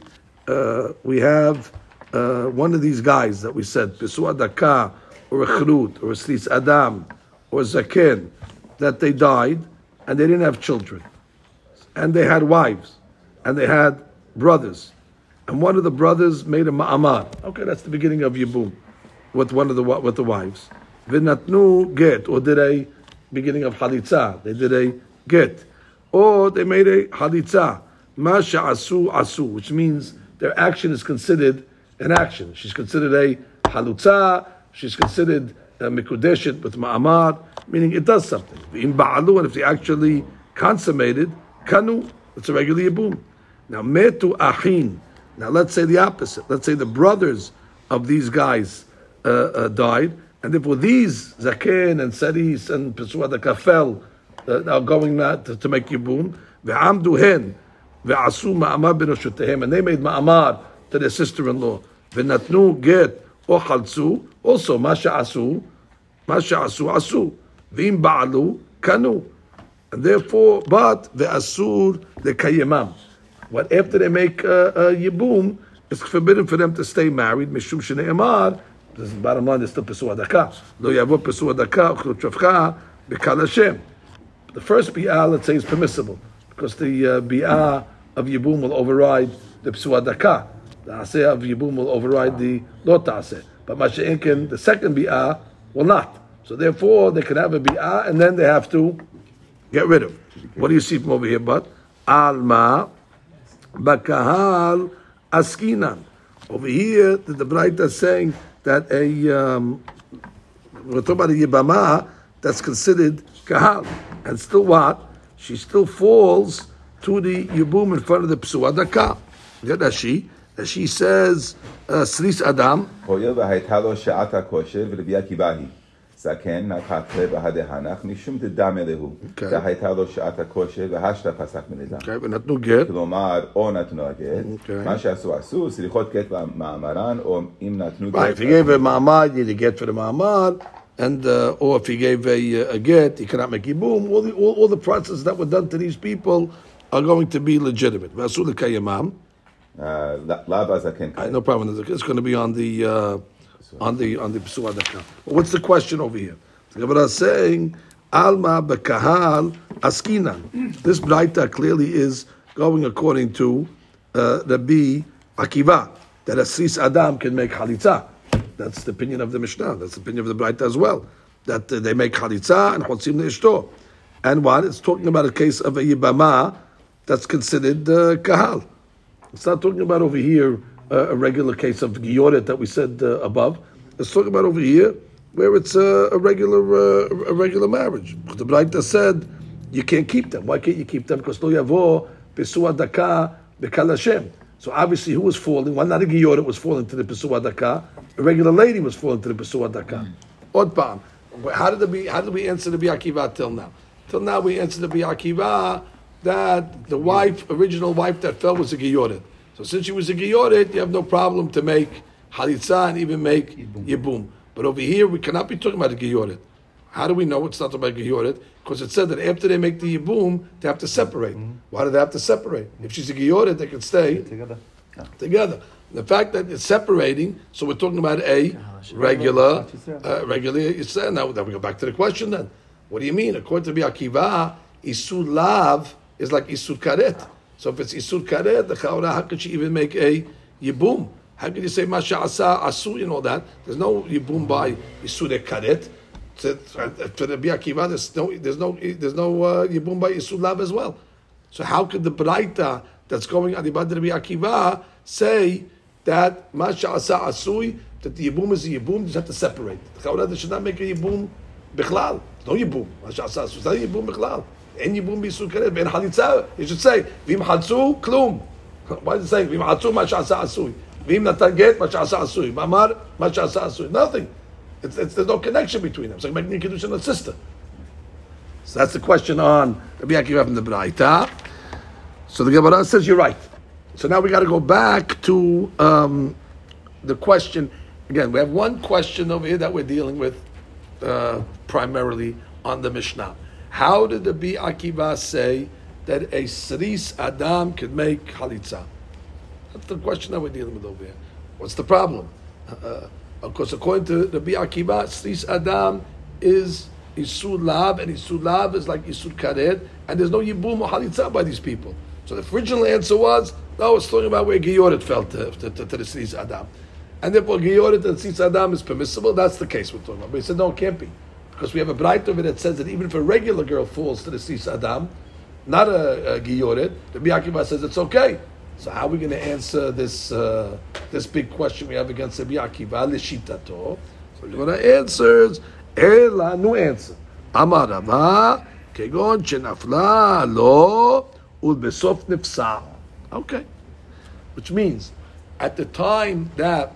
uh, we have uh, one of these guys that we said, Pesua Daka, or a Chrut, or a Slis Adam, or a Zaken, that they died and they didn't have children. And they had wives, and they had brothers. and one of the brothers made a ma'amar. Okay, that's the beginning of Yibum with one of the with the wives. Vinatnu get, or did a beginning of halitza. They did a get, or they made a halitza. Ma asu asu, which means their action is considered an action. She's considered a halutza. She's considered a mikudeshet with ma'amar, meaning it does something. In ba'alu, and if they actually consummated, kanu, it's a regular yibum. Now metu achin. Now let's say the opposite. Let's say the brothers of these guys uh, uh, died, and therefore these Zaken and Saris and Pesua the Kafel uh, are going not to, to make Yibum. Ve'amdu hen ve'asu ma'amar benoshutehim, and they made ma'amar to their sister-in-law. Ve'natnu get or chalzu, also masha asu, masha asu asu. Ve'im ba'alu kanu. And therefore, but the asur the kayimam. What after they make uh, uh, yibum, it's forbidden for them to stay married. Mishum shene'emar. This is bottom line. Is still pesu adaka. Lo yavo pesu adaka uchlut shofcha bekal Hashem. The first bi'ah, let's say, is permissible because the uh, bi'ah of yibum will override the pesu adaka. The aseh of yibum will override the lo ta'aseh. But masha'inkin, the second bi'ah will not. So therefore, they can have a bi'ah and then they have to get rid of. What do you see from over here? But alma bakahal askinan. Over here, the, the Braita is saying that a um, we're talking about a yibama that's considered kahal, and still what? She still falls to the yibum in front of the psua daka. Get that she? That she says uh, sris adam. הואיל והייתה לו שעת הכושר ורבי עקיבא היא. זקן נקטה בהדהנך משום דדמה להו. כן. והייתה לו שעת הכושר והשתא פסק מלידה. Okay, ונתנו גט. כלומר, או נתנו הגט, אוקיי. מה שעשו עשו, סליחות גט במאמרן, או אם נתנו Right, if גט, you gave a ma'amad, you need to get for the ma'amad. and uh, or if he gave a, a get, he cannot make yibum. All the all, all the processes that were done to these people are going to be legitimate. Vasul kayamam. Uh, la- lava zaken I- No problem. It's going to be on the uh, on the on the Daka. What's the question over here? The Gemara is saying Alma bekahal askinan. This Braita clearly is going according to uh, Rabbi Akiva that a sis Adam can make halitza. That's the opinion of the Mishnah. That's the opinion of the Braita as well. That uh, they make halitza and chotzim neishto. And what? It's talking about a case of a yibama that's considered uh, kahal. It's not talking about over here a regular case of gioret that we said uh, above. Let's talk about over here where it's uh, a regular uh, a regular marriage. The Braita said you can't keep them. Why can't you keep them? Because lo yavo pesua daka bekal Hashem. So obviously, who was falling? One not a gioret was falling to the pesua daka. A regular lady was falling to the pesua daka. Od palm. How did we how did we answer the Biakiva till now? Till now we answered the Biakiva that the wife, original wife that fell was a Giyoret. So since she was a Giyoret, you have no problem to make Halitza and even make Yibum. But over here, we cannot be talking about a Giyoret. How do we know it's not about Giyoret? Because it said that after they make the Yibum, they have to separate. Why do they have to separate? If she's a Giyoret, they can stay Together. together. The fact that it's separating, so we're talking about a regular, uh, regular Yisrael. Now, then we go back to the question then. What do you mean? According to Biakiva, Isur Lav is like Isur Karet. So if it's Isur Karet, the Chaura, how could she even make a Yibum? How could you say Masha Asa Asu and all that? There's no Yibum by Isur Karet. To, to the Biakiva, there's no, there's no, there's no uh, Yibum by Isur Lav as well. So how could the Braita that's going on the Rabbi Akiva say that Masha Asa Asui, that the Yibum is a Yibum, you just have to separate. The Chaura they should not make a Yibum Bichlal. No Yibum. Masha Asa Asui. It's not a Yibum Bichlal. Bisu Karet. Ben Halitza, you should say, Vim Hatzu, Klum. Why is it saying, Vim Hatzu, Masha Asa Asui? Vim Natan Get, Masha Asa Asui. Mamar, Masha Asa Asui. Nothing. It's, it's, there's no connection between them. It's like making a Kiddush a sister. So that's the question on Rabbi Akiva from the Braita. So the Gemara says you're right. So now we got to go back to um, the question. Again, we have one question over here that we're dealing with uh, primarily on the Mishnah. How did the Bi Akiva say that a Sris Adam could make Halitza? That's the question that we're dealing with over here. What's the problem? Uh, of course, according to the Bi Akiva, Sris Adam is Isur Lab, and Isur Lab is like Isur Karet, and there's no Yibum or Halitza by these people. So the original answer was, no, it's talking about where Giyoret fell to, to, to, to the Sris Adam. And therefore, Giyoret and Sris Adam is permissible. That's the case we're talking about. But he said, no, it can't be. Because we have a bright over that says that even if a regular girl falls to the Sris Adam, not a, a the Biakiva says it's okay. So how are we going to answer this uh, this big question we have against the Biakiva? Lishitato. So the Gemara answers, Ela, no answer. Amar Rava, Kegon Chenafla, Lo, Ulbesof Nifsa. Okay. Which means, at the time that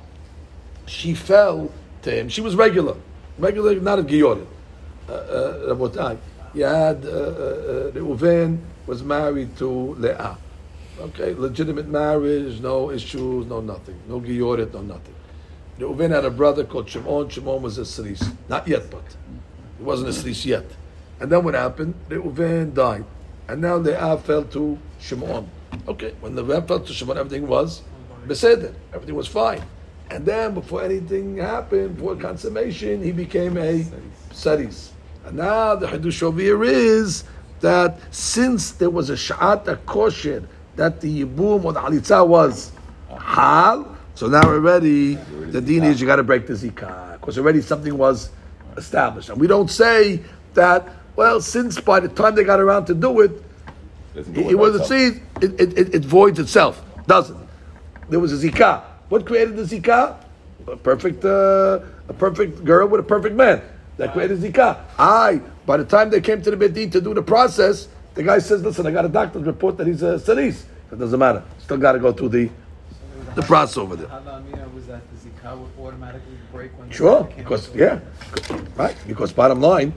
she fell to him, she was regular. Regular, not a Giyoret. Uh, uh, Rabotai. You had uh, Reuven was married to Leah. Okay, legitimate marriage, no issues, no nothing, no Giyoret, no nothing. Reuven had a brother called Shimon. Shimon was a Sris. Not yet, but he wasn't a Sris yet. And then what happened? Reuven died. And now Leah fell to Shimon. Okay, when the Leah fell to Shimon, everything was Beseder. Everything was fine. And then before anything happened, before consummation, he became a Saris. And now the Hidush over here is that since there was a Sha'at a kosher that the Yibum or the Halitza was Hal, so now already the deen is you got to break the Zikah. Because already something was established. And we don't say that, well, since by the time they got around to do it, it, it was a itself. seed, it, it, it, it voids itself. Doesn't. There was a Zikah. What created the Zikah? A perfect, uh, a perfect girl with a perfect man. That created Zikah. I, by the time they came to the Bedin to do the process, the guy says, listen, I got a doctor's report that he's a Saris. It doesn't matter. Still got to go through the, the process over there. Was that the Zikah would automatically break when Sure, because yeah, right. Because bottom line,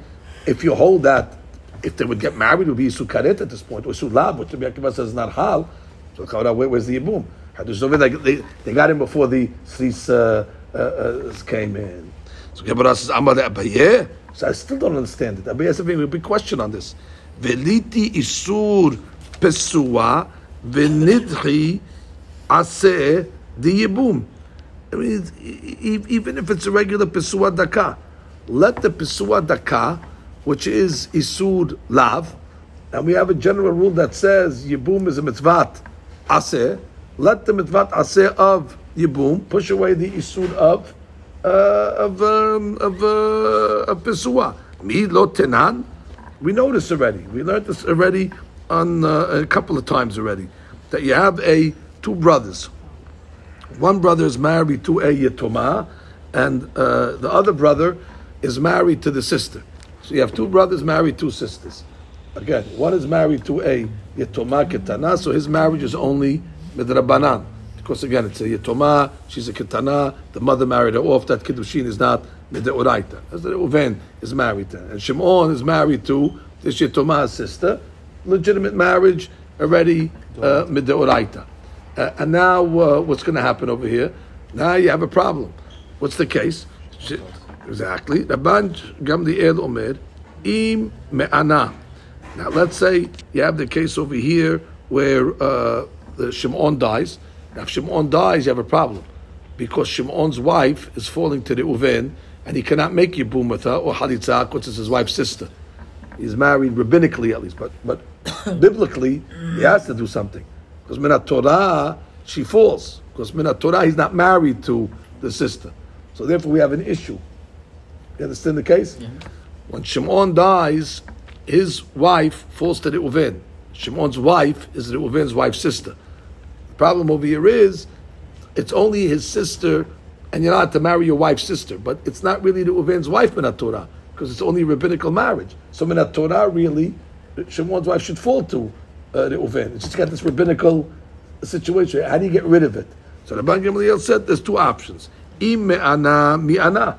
if you hold that, if they would get married, it would be sukaret at this point, or sulab, which Rabbi Akiva says is not hal. So where's the yibum? Hadush Zovid, They, they, they got him before the Sris uh, uh, uh, came in. So Gemara says, Amar Abaye. So I still don't understand it. Abaye has a big question on this. Veliti isur pesua v'nidchi aseh the yibum. I mean, even if it's a regular pesua daka, let the pesua daka, which is isur lav, and we have a general rule that says yibum is a mitzvat aseh. Let the mitvat aseh of yibum push away the isur of uh, of um, of uh, lo tenan. We know this already. We learned this already on uh, a couple of times already. That you have a two brothers. One brother is married to a yetoma, and uh, the other brother is married to the sister. So you have two brothers married two sisters. Again, one is married to a yetoma ketana, so his marriage is only midrabanan. Because again, it's a yetoma, she's a ketana, the mother married her off, that kiddushin is not midoraita. As Reuven is married to. And Shimon is married to this yetoma's sister, legitimate marriage, already uh. Uh, and now, uh, what's going to happen over here? Now you have a problem. What's the case? Sh- Exactly. Rabban Gamliel Omer, im me'ana. Now, let's say you have the case over here where uh, the Shimon dies. Now, if Shimon dies, you have a problem because Shimon's wife is falling to Reuven, and he cannot make Yibum with her or Halitzah, which is his wife's sister. He's married rabbinically at least, but but [coughs] biblically he has to do something because minat Torah she falls because minat Torah he's not married to the sister, so therefore we have an issue. You understand the case? When Shimon dies, his wife falls to Reuven. Shimon's wife is Reuven's wife's sister. The problem over here is it's only his sister, and you're not to marry your wife's sister, but it's not really Reuven's wife minat Torah because it's only rabbinical marriage. So minat Torah really, Shimon's wife should fall to uh, Reuven. It's just got this rabbinical situation. How do you get rid of it? So the Gamliel said there's two options: im me'ana mi'ana.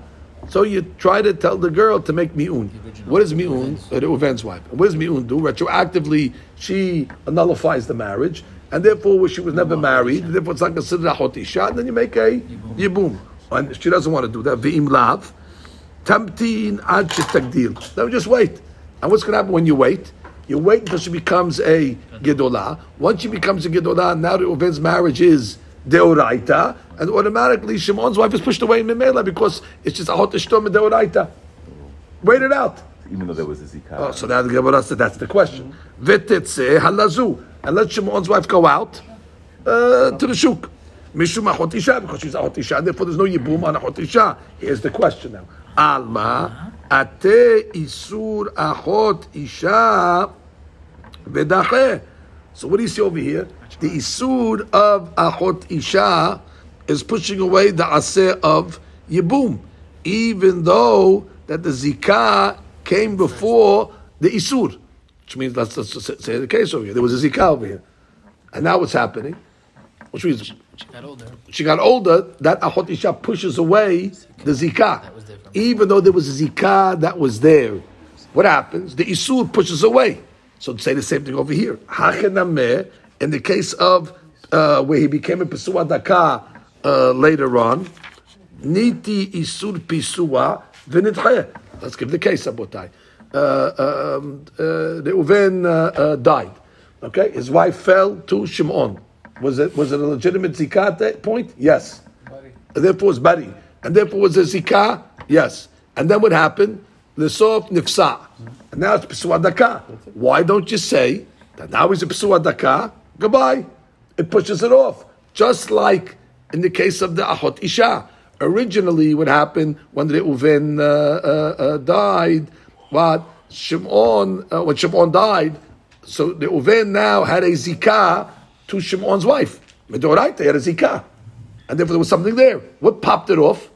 So you try to tell the girl to make mi'un. What is mi'un? Uh, Reuven's wife. And what does mi'un do? Retroactively, she nullifies the marriage, and therefore she was never married. Therefore, it's not considered a hot isha. And then you make a yibum. And she doesn't want to do that. Ve'im lav. Tamtin ad shetagdil. Now just wait. And what's going to happen when you wait? You wait until she becomes a gedolah. Once she becomes a gedolah, now Reuven's marriage is deoraita, and automatically Shimon's wife is pushed away in Memela because it's just a hot ishtom deoraita. Wait it out. Even though there was a zikah. Oh, so now the Gemara said that's the question. V'tetzeh halazu, and let Shimon's wife go out uh, to the shuk. Mishum achot isha, because she's achot isha, and therefore there's no yibum on achot isha. Here's the question now. Alma, ate isur achot isha v'dacheh. So what do you see over here? The isur of achot isha is pushing away the aseh of yibum, even though that the zikah came before the isur, which means let's, let's say the case over here. There was a zikah over here, and now what's happening? Which means She got older. she got older. That achot isha pushes away the zikah, was even though there was a zikah that was there. What happens? The isur pushes away. So to say the same thing over here. Hachenameh, in the case of uh, where he became a pesua daka uh, later on, niti isur pisua v'nidcheh. Let's give the case, Rabotai. Uh, um, uh, Reuven uh, died. Okay, his wife fell to Shimon. Was it was it a legitimate zikah at that point? Yes. And therefore it's bari. And therefore was a zikah? Yes. And then what happened? L'sof nifsa. And now it's psuah daka. Why don't you say that now he's a psuah daka? Goodbye. It pushes it off. Just like in the case of the ahot isha. Originally, what happened when Reuven uh, uh, uh, died? What Shimon uh, when Shimon died? So Reuven now had a zikah to Shimon's wife. Medoraita, he had a zikah. And therefore there was something there. What popped it off?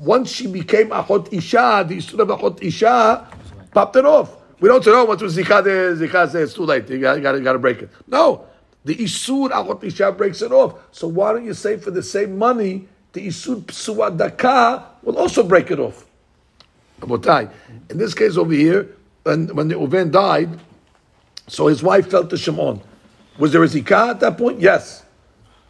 Once she became Achot Isha, the Yisur of Achot Isha popped it off. We don't say, oh, once was Zikah there, Zikah there, it's too late. You got, to break it. No. The Isur Achot Isha breaks it off. So why don't you say for the same money, the Isur Psuah Daka will also break it off? In this case over here, when, when Reuven died, so his wife fell to Shimon. Was there a zikah at that point? Yes.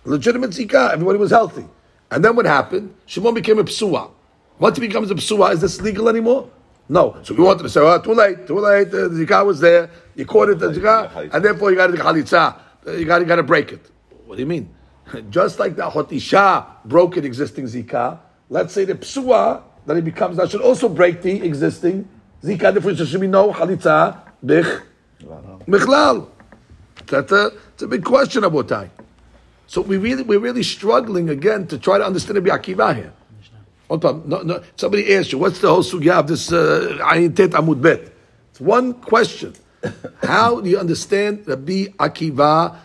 Legitimate zikah. Everybody was healthy. And then what happened? Shimon became a psua. Once it becomes a psua, is this legal anymore? No. So we wanted to say, oh, too late, too late. Uh, the zikah was there. You caught it, the zikah, and therefore you got to do chalitza. Uh, you got, you got to break it. What do you mean? [laughs] Just like the hotisha broke an existing zikah, let's say the psua that it becomes that should also break the existing zikah. Therefore, there should be no chalitza bich michlal. That's a, it's a big question about that. So we really, we're really struggling again to try to understand Rabbi Akiva here. No, no. Somebody asked you, what's the whole sugya of this uh, Ayin Tet Amud Bet? It's one question. [coughs] How do you understand Rabbi Akiva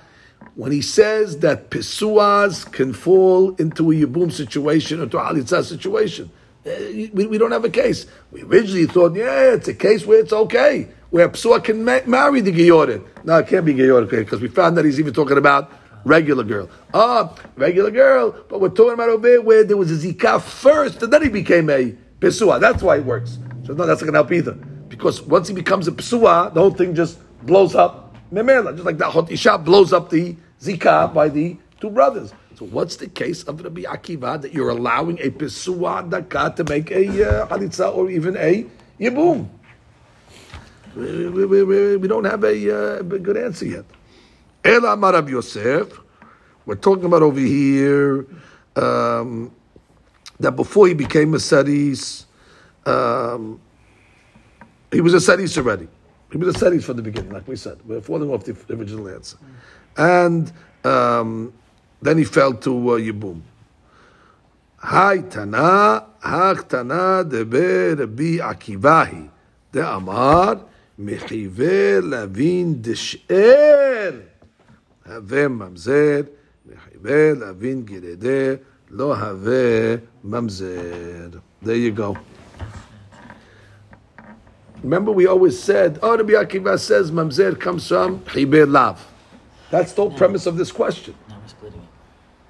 when he says that Pesuas can fall into a Yibum situation or to a Halitzah situation? Uh, We, we don't have a case. We originally thought, yeah, it's a case where it's okay, where Pesua can ma- marry the Geyorin. No, it can't be Geyorin because we found that he's even talking about regular girl. Ah, regular girl, but we're talking about over where there was a Zika first and then he became a Pesua. That's why it works. So no, that's not going to help either. Because once he becomes a Pesua, the whole thing just blows up. Just like that Hot Isha blows up the Zika by the two brothers. So what's the case of Rabbi Akiva that you're allowing a Pesua Daka to make a uh, Halitza or even a Yibum? We, we, we, we, don't have a, uh, good answer yet. Ela Amar Rav Yosef, we're talking about over here um, that before he became a Sadis, um, he was a Sadis already. He was a Sadis from the beginning, like we said. We're falling off the original answer. And um, then he fell to uh, Yibum. Hai Tana, Hak Tana, Debe Rabbi Akivahi, De Amar, Mechive Lavin Desher, Have Mamzer, Mechive Lavin Girede, Lo Have Mamzer. There you go. Remember, we always said, oh, Rabbi Akiva says Mamzer comes from Hibir Lav. That's the whole premise of this question.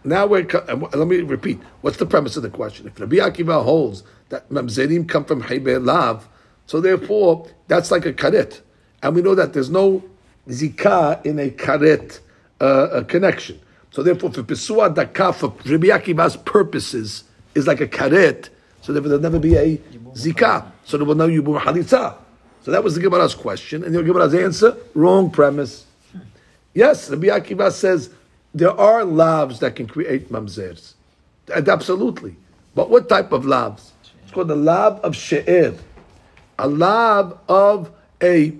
Now we're, and let me repeat, what's the premise of the question? If Rabbi Akiva holds that mamzerim come from chiber lav, so therefore that's like a karet. And we know that there's no zikah in a karet uh, a connection. So therefore, for Pesua Daka, for Rabbi Akiva's purposes, is like a karet. So therefore, there'll never be a zikah. So there will no yibum halitza. So that was the Gemara's question, and the Gemara's answer: wrong premise. Yes, Rabbi Akiva says there are lavs that can create mamzers, and absolutely. But what type of lavs? It's called the lav of she'er, a lav of a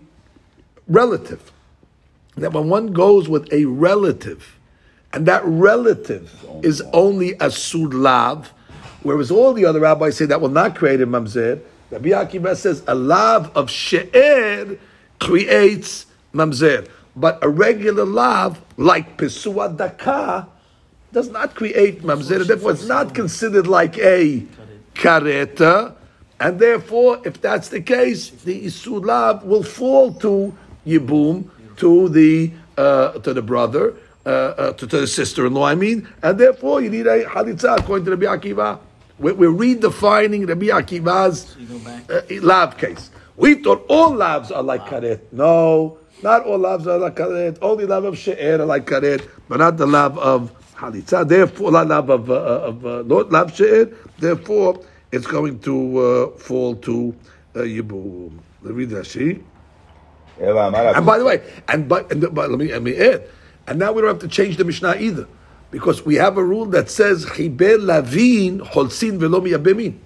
relative that when one goes with a relative, and that relative is only a sudlav, whereas all the other rabbis say that will not create a mamzer, Rabbi Akiva says a lav of she'er creates mamzer. But a regular love, like Pesua Daka, does not create mamzer. Therefore, it's not considered like a kareta. And therefore, if that's the case, the Isur lav will fall to Yibum, to the uh, to the brother, uh, uh, to, to the sister-in-law. I mean, and therefore you need a halitza according to Rabbi Akiva. We're, we're redefining Rabbi Akiva's go uh, lab case. We thought all labs are like karet. No, not all loves are like karet. Only love of she'er are like karet, but not the love of halitza. Therefore, not love of uh, uh of uh, not love she'er. Therefore, it's going to uh, fall to uh, yibum. Let me read And by the way, and but, and but let me let me add, and now we don't have to change the Mishnah either, because we have a rule that says Chibel lavin holsin velo miyabemin.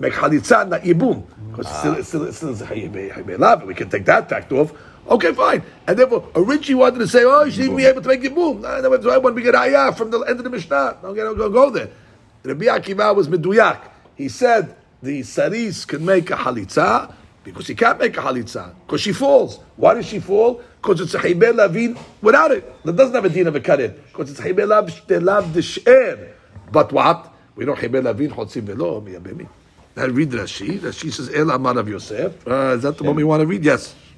Make halitza not Yibum because it's still still, it's still, it's still, it's still, it's still, it's Okay, fine. And therefore, originally wanted to say, oh, you should even be able to make yibum. No, no, so I want to get ayah from the end of the Mishnah. Don't go, go, go there. Rabbi Akiva was meduyak. He said the saris can make a halitza because he can't make a halitza because she falls. Why does she fall? Because it's a chayber lavin without it. That doesn't have a din of a karet because it's chayber lav de lav de she'er. But what? We know chayber lavin chotzim velo miyabemi. Now read Rashi. Rashi says El Amar of Yosef. Uh, is that the one we want to read? Yes.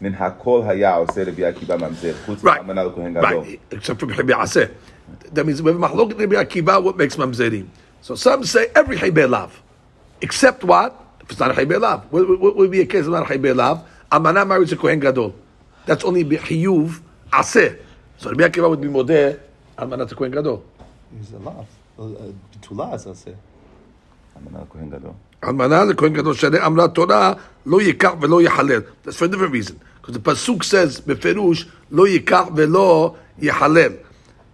מן הכל היה עושה רבי עקיבא ממזר. חוץ Right. מאמנה לכהן גדול. Right, except for Chibe Aseh. That means we have Machlok Rabbi Akiva, what makes Mamzerim. So some say every Chibe Lav. Except what? If it's not a Chibe Lav. What, what, what would be a case of not a Chibe Lav? Amana marries a Kohen Gadol. That's only B'chiyuv Aseh. So Rabbi Akiva would be Modeh, Amana to Kohen Gadol. He's a laugh. Uh, Betula, as I say. אמנה לכהן גדול. Almana לכהן גדול שנה אמרה תורה לא ייקח ולא יחלל. That's for a different reason. The Pasuk says, Beferush, Lo Yikar Velo Yehalel.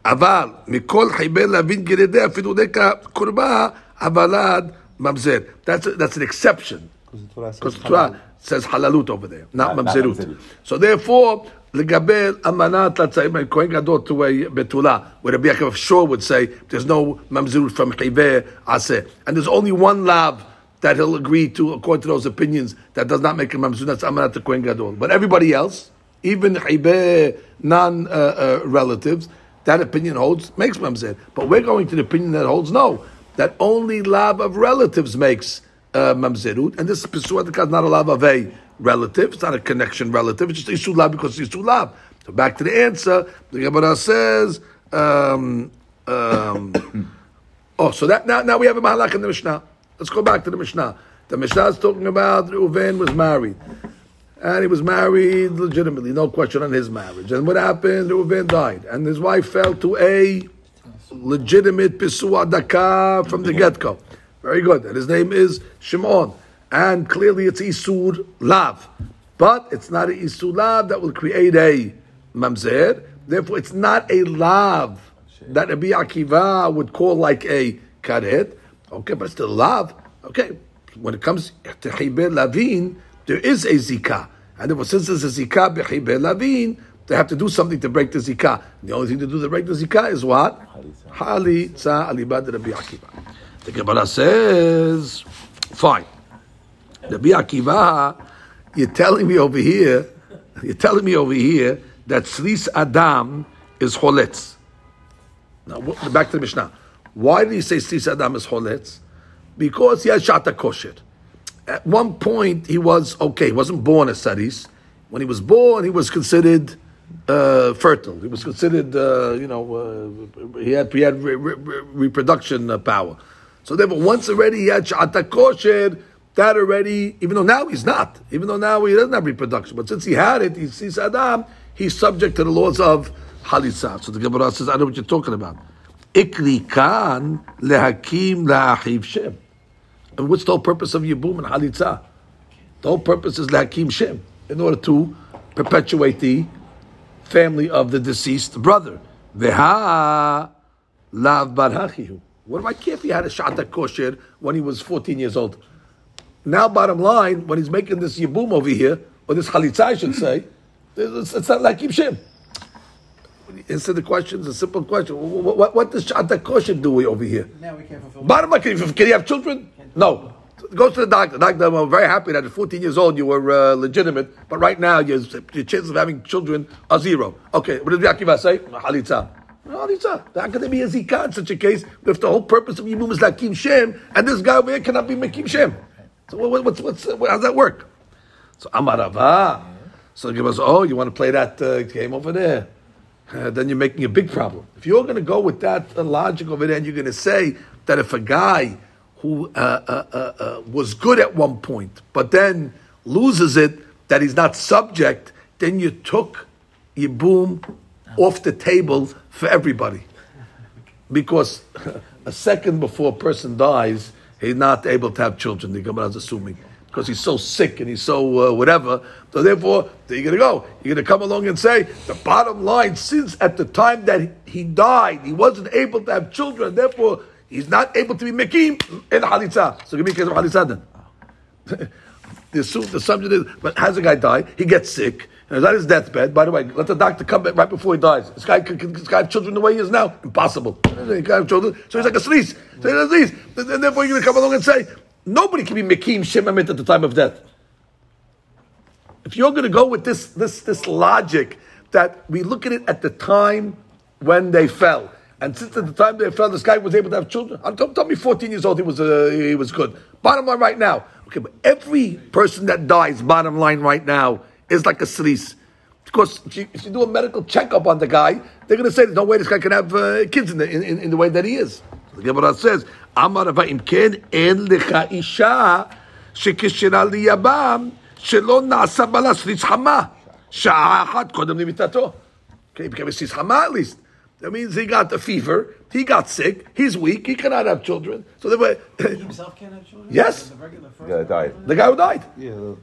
Aval, Mikol Haibel Lavin Gerede, Afidu Deka Kurba, Avalad Mamzer. That's, that's an exception. Because the Torah says Halalut over there, not Mamzerut. So therefore, Legabel Amanat Latzaim, the Kohen Gadol to a Betula, where Rabbi of Shor would say, there's no Mamzerut from Haibel Aseh. And there's only one lab that he'll agree to, according to those opinions, that does not make a mamzerut, that's amanat the Kohen Gadol. But everybody else, even chiveh non-relatives, that opinion holds, makes mamzer. But we're going to the opinion that holds no, that only lav of relatives makes uh, mamzerut, and this Pesua is not a lav of a relative, it's not a connection relative, it's just Isur lav because it's Isur lav. So back to the answer, the Gemara says, um, um, [coughs] oh, so that now, now we have a mahalach in the Mishnah. Let's go back to the Mishnah. The Mishnah is talking about Reuven was married. And he was married legitimately, no question on his marriage. And what happened? Reuven died. And his wife fell to a legitimate Pisua Daka from the get go. Very good. And his name is Shimon. And clearly it's Isur Lav. But it's not an Isur Lav that will create a Mamzer. Therefore, it's not a Lav that Rabbi Akiva would call like a Karet. Okay, but still love. Okay. When it comes to Chiber Lavin, there is a Zikah. And therefore, since there's a Zikah Bechiber Lavin, they have to do something to break the Zikah. The only thing to do to break the Zikah is what? Halitza alibad Rabbi Akiva. The Gemara says, fine. Rabbi Akiva, you're telling me over here, you're telling me over here that Sris Adam is Choletz. Now, back to the Mishnah. Why did he say Sris Adam is Choletz? Because he had Shata Kosher. At one point, he was okay. He wasn't born as Saris. When he was born, he was considered uh, fertile. He was considered, uh, you know, uh, he had, he had re- re- reproduction uh, power. So therefore, once already he had Shata Kosher, that already, even though now he's not, even though now he doesn't have reproduction, but since he had it, he sees Adam, he's subject to the laws of Halitza. So the Gemara says, I know what you're talking about. Ikri kan lehakim la'achiv shem. And what's the whole purpose of Yibum and Halitza? The whole purpose is Lakim Shem, in order to perpetuate the family of the deceased brother. Veha lav barhachihu. What do I care if he had a shata kosher when he was 14 years old? Now, bottom line, when he's making this Yibum over here, or this Halitza, I should say, it's, not Lakim Shem. Answer the question, it's a simple question. What, what, what does shata kosher do over here? Now we can't fulfill. Can you, can you have children? No. Go to the doctor. Doctor, I'm very happy that at 14 years old you were uh, legitimate, but right now your, your chances of having children are zero. Okay, what does Yakiva say? Halitza. Halitza. How can there be a zikah in such a case if the whole purpose of Yibum is Lakim Shem, and this guy over here cannot be Mekim Shem? So what, what's, what's, what, how's that work? So Amar Rava. So give us, oh, you want to play that uh, game over there? Uh, then you're making a big problem. If you're going to go with that logic over there, and you're going to say that if a guy who uh, uh, uh, uh, was good at one point, but then loses it, that he's not subject, then you took Yibum off the table for everybody. Because [laughs] a second before a person dies, he's not able to have children, the Gemara is assuming. Because he's so sick and he's so uh, whatever. So therefore, you're going to go. You're going to come along and say, the bottom line, since at the time that he died, he wasn't able to have children, therefore, he's not able to be Mekim in Halitza. So give me a case of Halitza then. the, assume, the subject is, but has a guy die? He gets sick. And he's on his deathbed. By the way, let the doctor come back right before he dies. This guy can, can this guy have children the way he is now? Impossible. He can't have children. So he's like a sneeze. So he's a sneeze. And therefore you're to come along and say, nobody can be Mekim Shem Hamet at the time of death. If you're going to go with this, this, this logic that we look at it at the time when they fell, And since at the time they fell, this guy was able to have children. Don't tell me 14 years old he was uh, he was good. Bottom line right now, okay, but every person that dies, bottom line right now, is like a sris. Because if you, if you do a medical checkup on the guy, they're going to say there's no way this guy can have uh, kids in the, in, in the way that he is. The Gemara says, Amar Avaim Ken En Lecha Isha שכשלה ליבם שלא נעשה בה לסריס חמה שעה אחת קודם he Okay, became a sris chama at least. That means he got a fever, he got sick, he's weak, he cannot have children. So the way himself can't have children. Yes, the, regular the guy died. The guy who died. Yeah.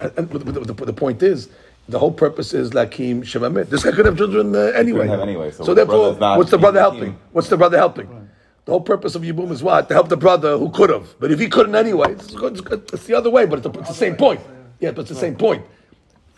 And, and the, the, the point is, the whole purpose is lakim shem hamet. This guy could have children uh, anyway. have anyway, so so therefore, brother's what's the brother Yibum. helping? What's the brother helping? The whole purpose of Yibum is what? To help the brother who could have. But if he couldn't anyway, it's, good, it's, good. it's the other way, but it's, the- it's the same point. Yeah, but it's the same point.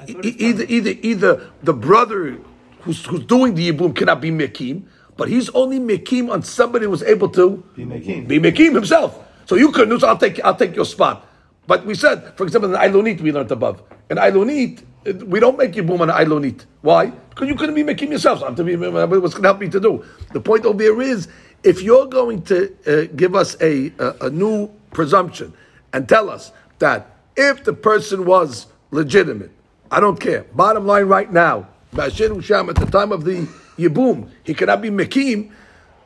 E- either, either, either the brother who's, who's doing the Yibum cannot be Mekim, but he's only Mekim on somebody who's able to Be Mekim. be Mekim himself. So you couldn't, so I'll take, I'll take your spot. But we said, for example, in Ilonit, we learned above. In Ilonit, it- we don't make Yibum on Ilonit. Why? Because you couldn't be Mekim yourself. I'm to be, what's going to help me to do? The point over here is, if you're going to uh, give us a, a, a new presumption and tell us that if the person was legitimate, I don't care. Bottom line right now, Bashir Usham at the time of the Yibum, he cannot be Mekim.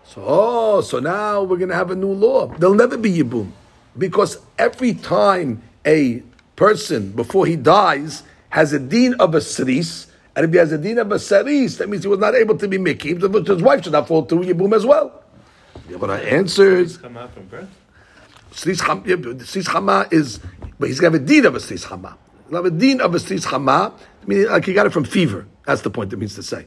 So, oh, so now we're going to have a new law. There'll never be Yibum. Because every time a person, before he dies, has a deen of a Saris, and if he has a deen of a Saris, that means he was not able to be Mekim, so his wife should not fall to Yibum as well. Yeah, but I answered, Come out from birth. Sris Chama, but Sris Chama is, but he's got a deed of a Sris Chama. He'll have a deed of a Sris Chama, meaning like he got it from fever. That's the point it means to say.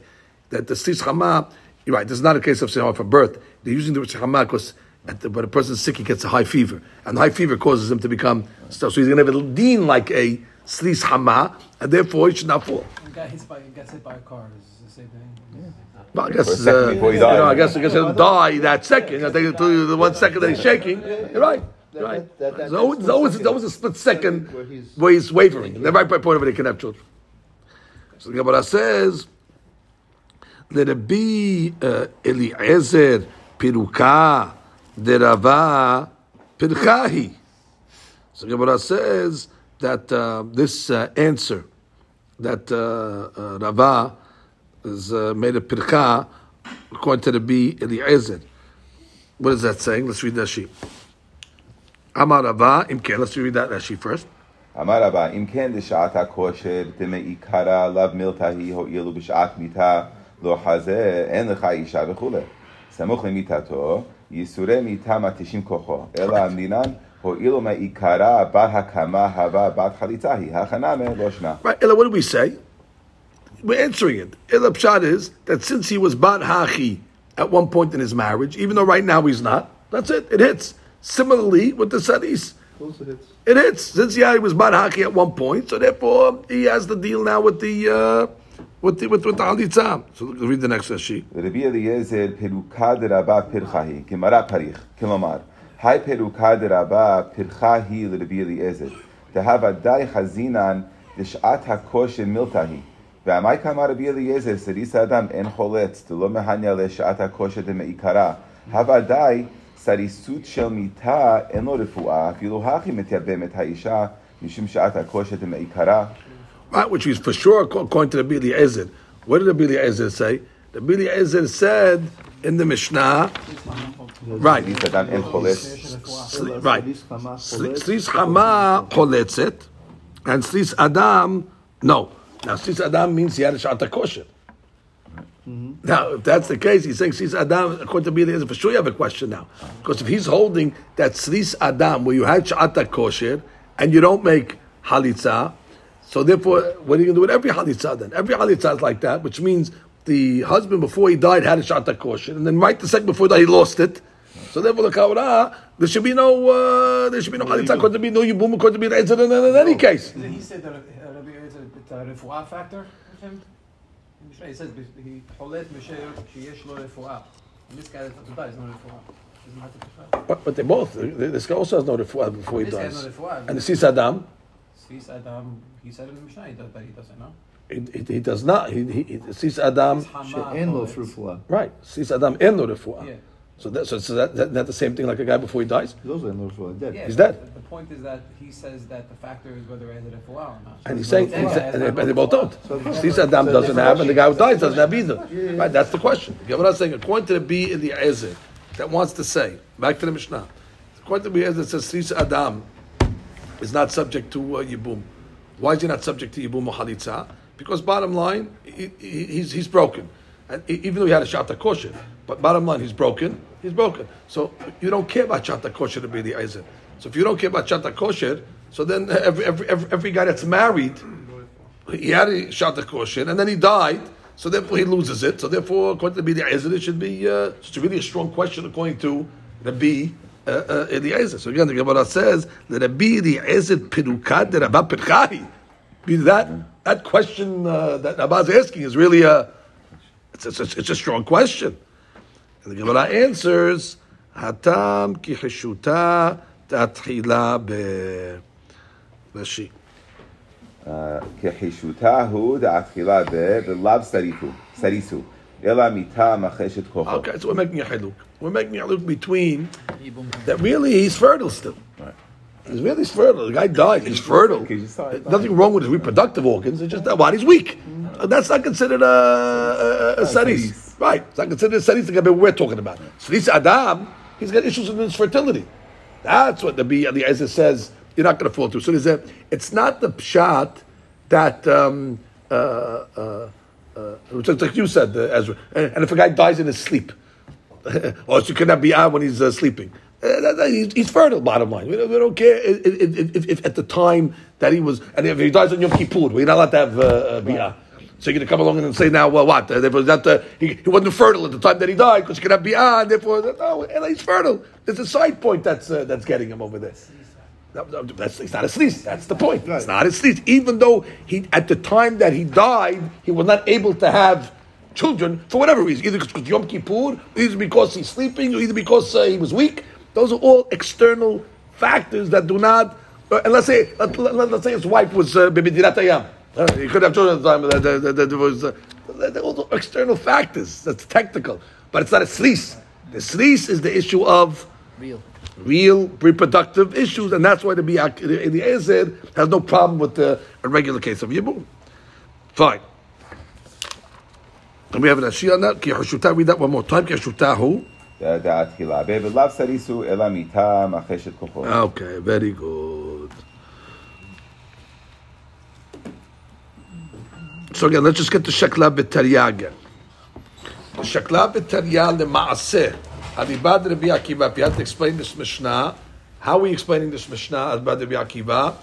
That the Sris Chama, you're right, this is not a case of Sris Chama for birth. They're using the Sris Chama because at the, when a person's sick, he gets a high fever. And the high fever causes him to become, so he's going to have a dean like a Sris Chama, and therefore he should not fall. A guy hits by, gets hit by a car. Is the same thing? Well, I For a guess, second uh, before he you know, died. I guess, I guess he'll die that second. I think until the one second that he's shaking. You're right. You're right. that- that- There's always, always, always a split second Where he's- where he's wavering. And the right point of it, he can have children. So the Gemara says, let it be uh, Eliezer Piruka Derava Pirkahi. So the Gemara says that uh, this uh, answer that uh, uh, Rava is uh, made a pirka according to the B Eliezer. What is that saying? Let's read Rashi. Amar Rava, Imken. Let's read that Rashi first. אמר רבה, אם כן לשעת הכושר דמעיקרא לאו מילתא היא הואילו בשעת מיתה לא חזה, אין לך אישה וכולי. סמוך למיתתו, ייסורי מיתה מתישים כוחו, אלא המדינן Right, Ella, what do we say? We're answering it. Ella Pshat is that since he was Bat Hachi at one point in his marriage, even though right now he's not, that's it, it hits. Similarly with the Saris. Hits. It hits. Since yeah, he was Bat hachi at one point, so therefore he has the deal now with the uh, with the with, with the Halitza. So read the next Rashi. Rabbi Eliezer pirchahi parich. היי פירוקה דרבה פרחה היא לרבי אליעזר, דהבה די חזינן לשעת הכושר מילתא היא. ועמי כמה רבי אליעזר, סריס האדם אין חולץ, דלא מהניה לשעת הכושר דמעיקרא, הווה די סריסות של מיתה אין לו רפואה, אפילו הכי מתייבמת האישה, משום שעת הכושר דמעיקרא. Right, which is for sure according to the Bili Ezer. What did the Bili Ezer say? The Bili Ezer said in the Mishnah. Right. He said Right. Right. Slis Chama Choletzet and Slis Adam. No. Now Slis Adam means he had a shot kosher. Now, if that's the case, he's saying Slis Adam, according to me, the answer for sure you have a question now. Because if he's holding that Slis Adam, where you had Sha'ata kosher, and you don't make Halitza, so therefore, what are you going to do with every Halitza then? Every Halitza is like that, which means the husband before he died had a shata kosher, and then right the second before that he lost it. So therefore, the kavra, there should be no, uh, there should be no halitza, could there be no yibum, could there be no in, in any case. Did he say that uh, Rabbi Eliezer, it's a refuah factor with him? He says he holet mishayer sheyesh lo refuah. And this guy that's to die is no refuah. Doesn't have to But, but they both, this guy also has no refuah before he This guy has dies. no. And the sis Adam, Sris Adam, he said in the Mishnah he does, that he doesn't know he, does not. He, sees Adam. Right. Sees Adam en lo refuah. So, that, so, so that, that, that, the same thing like a guy before he dies? He's also en lo dead. Yeah, He's dead. The point is that he says that the factor is whether en lo refuah or not. And he's saying, and, they both don't. So sees Adam doesn't have, and the guy who dies doesn't have either. Yeah, right, that's the question. You get what I'm saying? According to the B in the Ezek, that wants to say, back to the Mishnah, according to the B it says, sees Adam is not subject to uh, Yibum. Why is he not subject to Yibum or Halitza? Because bottom line, he, he, he's, he's broken. And even though he had a shata kosher, but bottom line, he's broken, he's broken. So you don't care about shata kosher to be the Ezer. So if you don't care about shata kosher, so then every, every, every, every guy that's married, he had a shata kosher, and then he died, so therefore he loses it. So therefore, according to the Ezer, it should be, uh, it's really a strong question according to the B, uh, uh, Eliezer. So again, the Gemara says that the B, the Ezer, Pirukad, the Rabba Pirchahi. Means that that question uh, that Rabba is asking is really a it's a, it's a strong question. And the Gemara answers, Hatam ki hishuta tatchila be beshi. כחישותה הוא דאכילה ב... ולאו סריפו, סריסו, אלא מיתה מחשת כוחו. Okay, so we're making a haluk. We're making a haluk between that really he's fertile still. Right. He's really fertile. The guy died. He's fertile. Okay, you saw it. Nothing wrong with his reproductive organs. It's just that body's weak. That's not considered a, a, a saris. Right. It's not considered a saris the guy we're talking about. Saris Adam, he's got issues with his fertility. That's what the B the Ezra says you're not going to fall through. So there's a, it's not the pshat that um, uh, uh, uh, like you said, Ezra. And, and if a guy dies in his sleep, [laughs] or so you cannot be out when he's uh, sleeping. Uh, he's, fertile. Bottom line, we don't, we don't care if, if, if, if at the time that he was, and if he dies on Yom Kippur, we're not allowed to have uh, uh. So you're going to come along and say now, well, what? Uh, therefore, that uh, he, he wasn't fertile at the time that he died because he could have biyah, and therefore, no, and he's fertile. There's a side point that's uh, that's getting him over there. That's it's not a sneeze. That's the point. It's not a sneeze. Even though he, at the time that he died, he was not able to have children for whatever reason, either because Yom Kippur, either because he's sleeping, or either because uh, he was weak. Those are all external factors that do not. Uh, and let's say, let, let, us say his wife was uh, Bibidirat Hayam. Uh, he could have children at the time. That, that, that, that there was, uh, all external factors. That's technical, but it's not a sleaze. The sleaze is the issue of Real. real reproductive issues, and that's why the Biak, the, the Ezed has no problem with the, a regular case of Yibum. Fine. And we have an Ashia on that. Ki Hashuta, read that one more time. Okay, very good. So again, let's just get to Shakla B'Tarya again. The Shakla B'Tarya L'Ma'aseh. Alibad Rabbi Akiva. If you to explain this Mishnah, how are we explaining this Mishnah, Alibad Rabbi Akiva?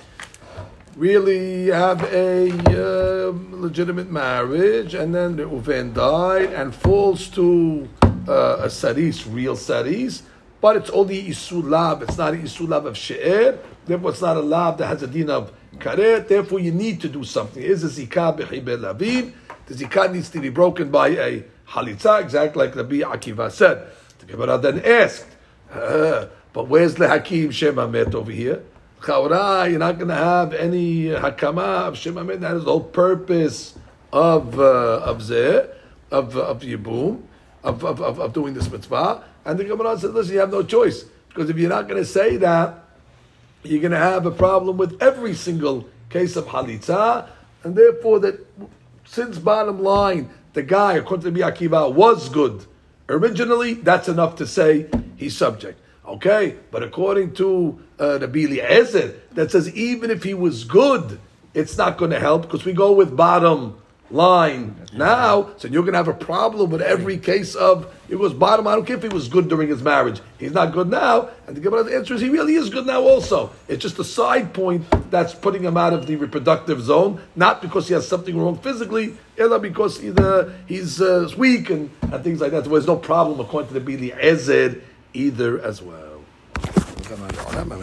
Really have a uh, legitimate marriage, and then Reuven died and falls to uh, a saris, real saris, but it's only isulab. It's not an isulab of she'er. Therefore, it's not a lab that has a din of karet. Therefore, you need to do something. Is a zikah b'chibel lavin? The zikah needs to be broken by a halitza, exactly like Rabbi Akiva said. The Gemara then asked, uh, but where's the Hakim Shem Hamet over here? Chaura, you're not going to have any hakama of Shem Hamet. That is the whole purpose of uh, of zeh, of of yibum, of, of, of, of doing this mitzvah. And the Gemara said, listen, you have no choice because if you're not going to say that, you're going to have a problem with every single case of halitza, and therefore that since bottom line the guy according to Akiva was good originally, that's enough to say he's subject. Okay, but according to uh, Rabbi Eliezer, that says even if he was good, it's not going to help because we go with bottom line now. So you're going to have a problem with every case of it was bottom. I don't care if he was good during his marriage. He's not good now. And the Gemara's answer is he really is good now also. It's just a side point that's putting him out of the reproductive zone, not because he has something wrong physically, ella because either he's uh, weak and, and things like that. So there's no problem according to the Bili Ezed either as well.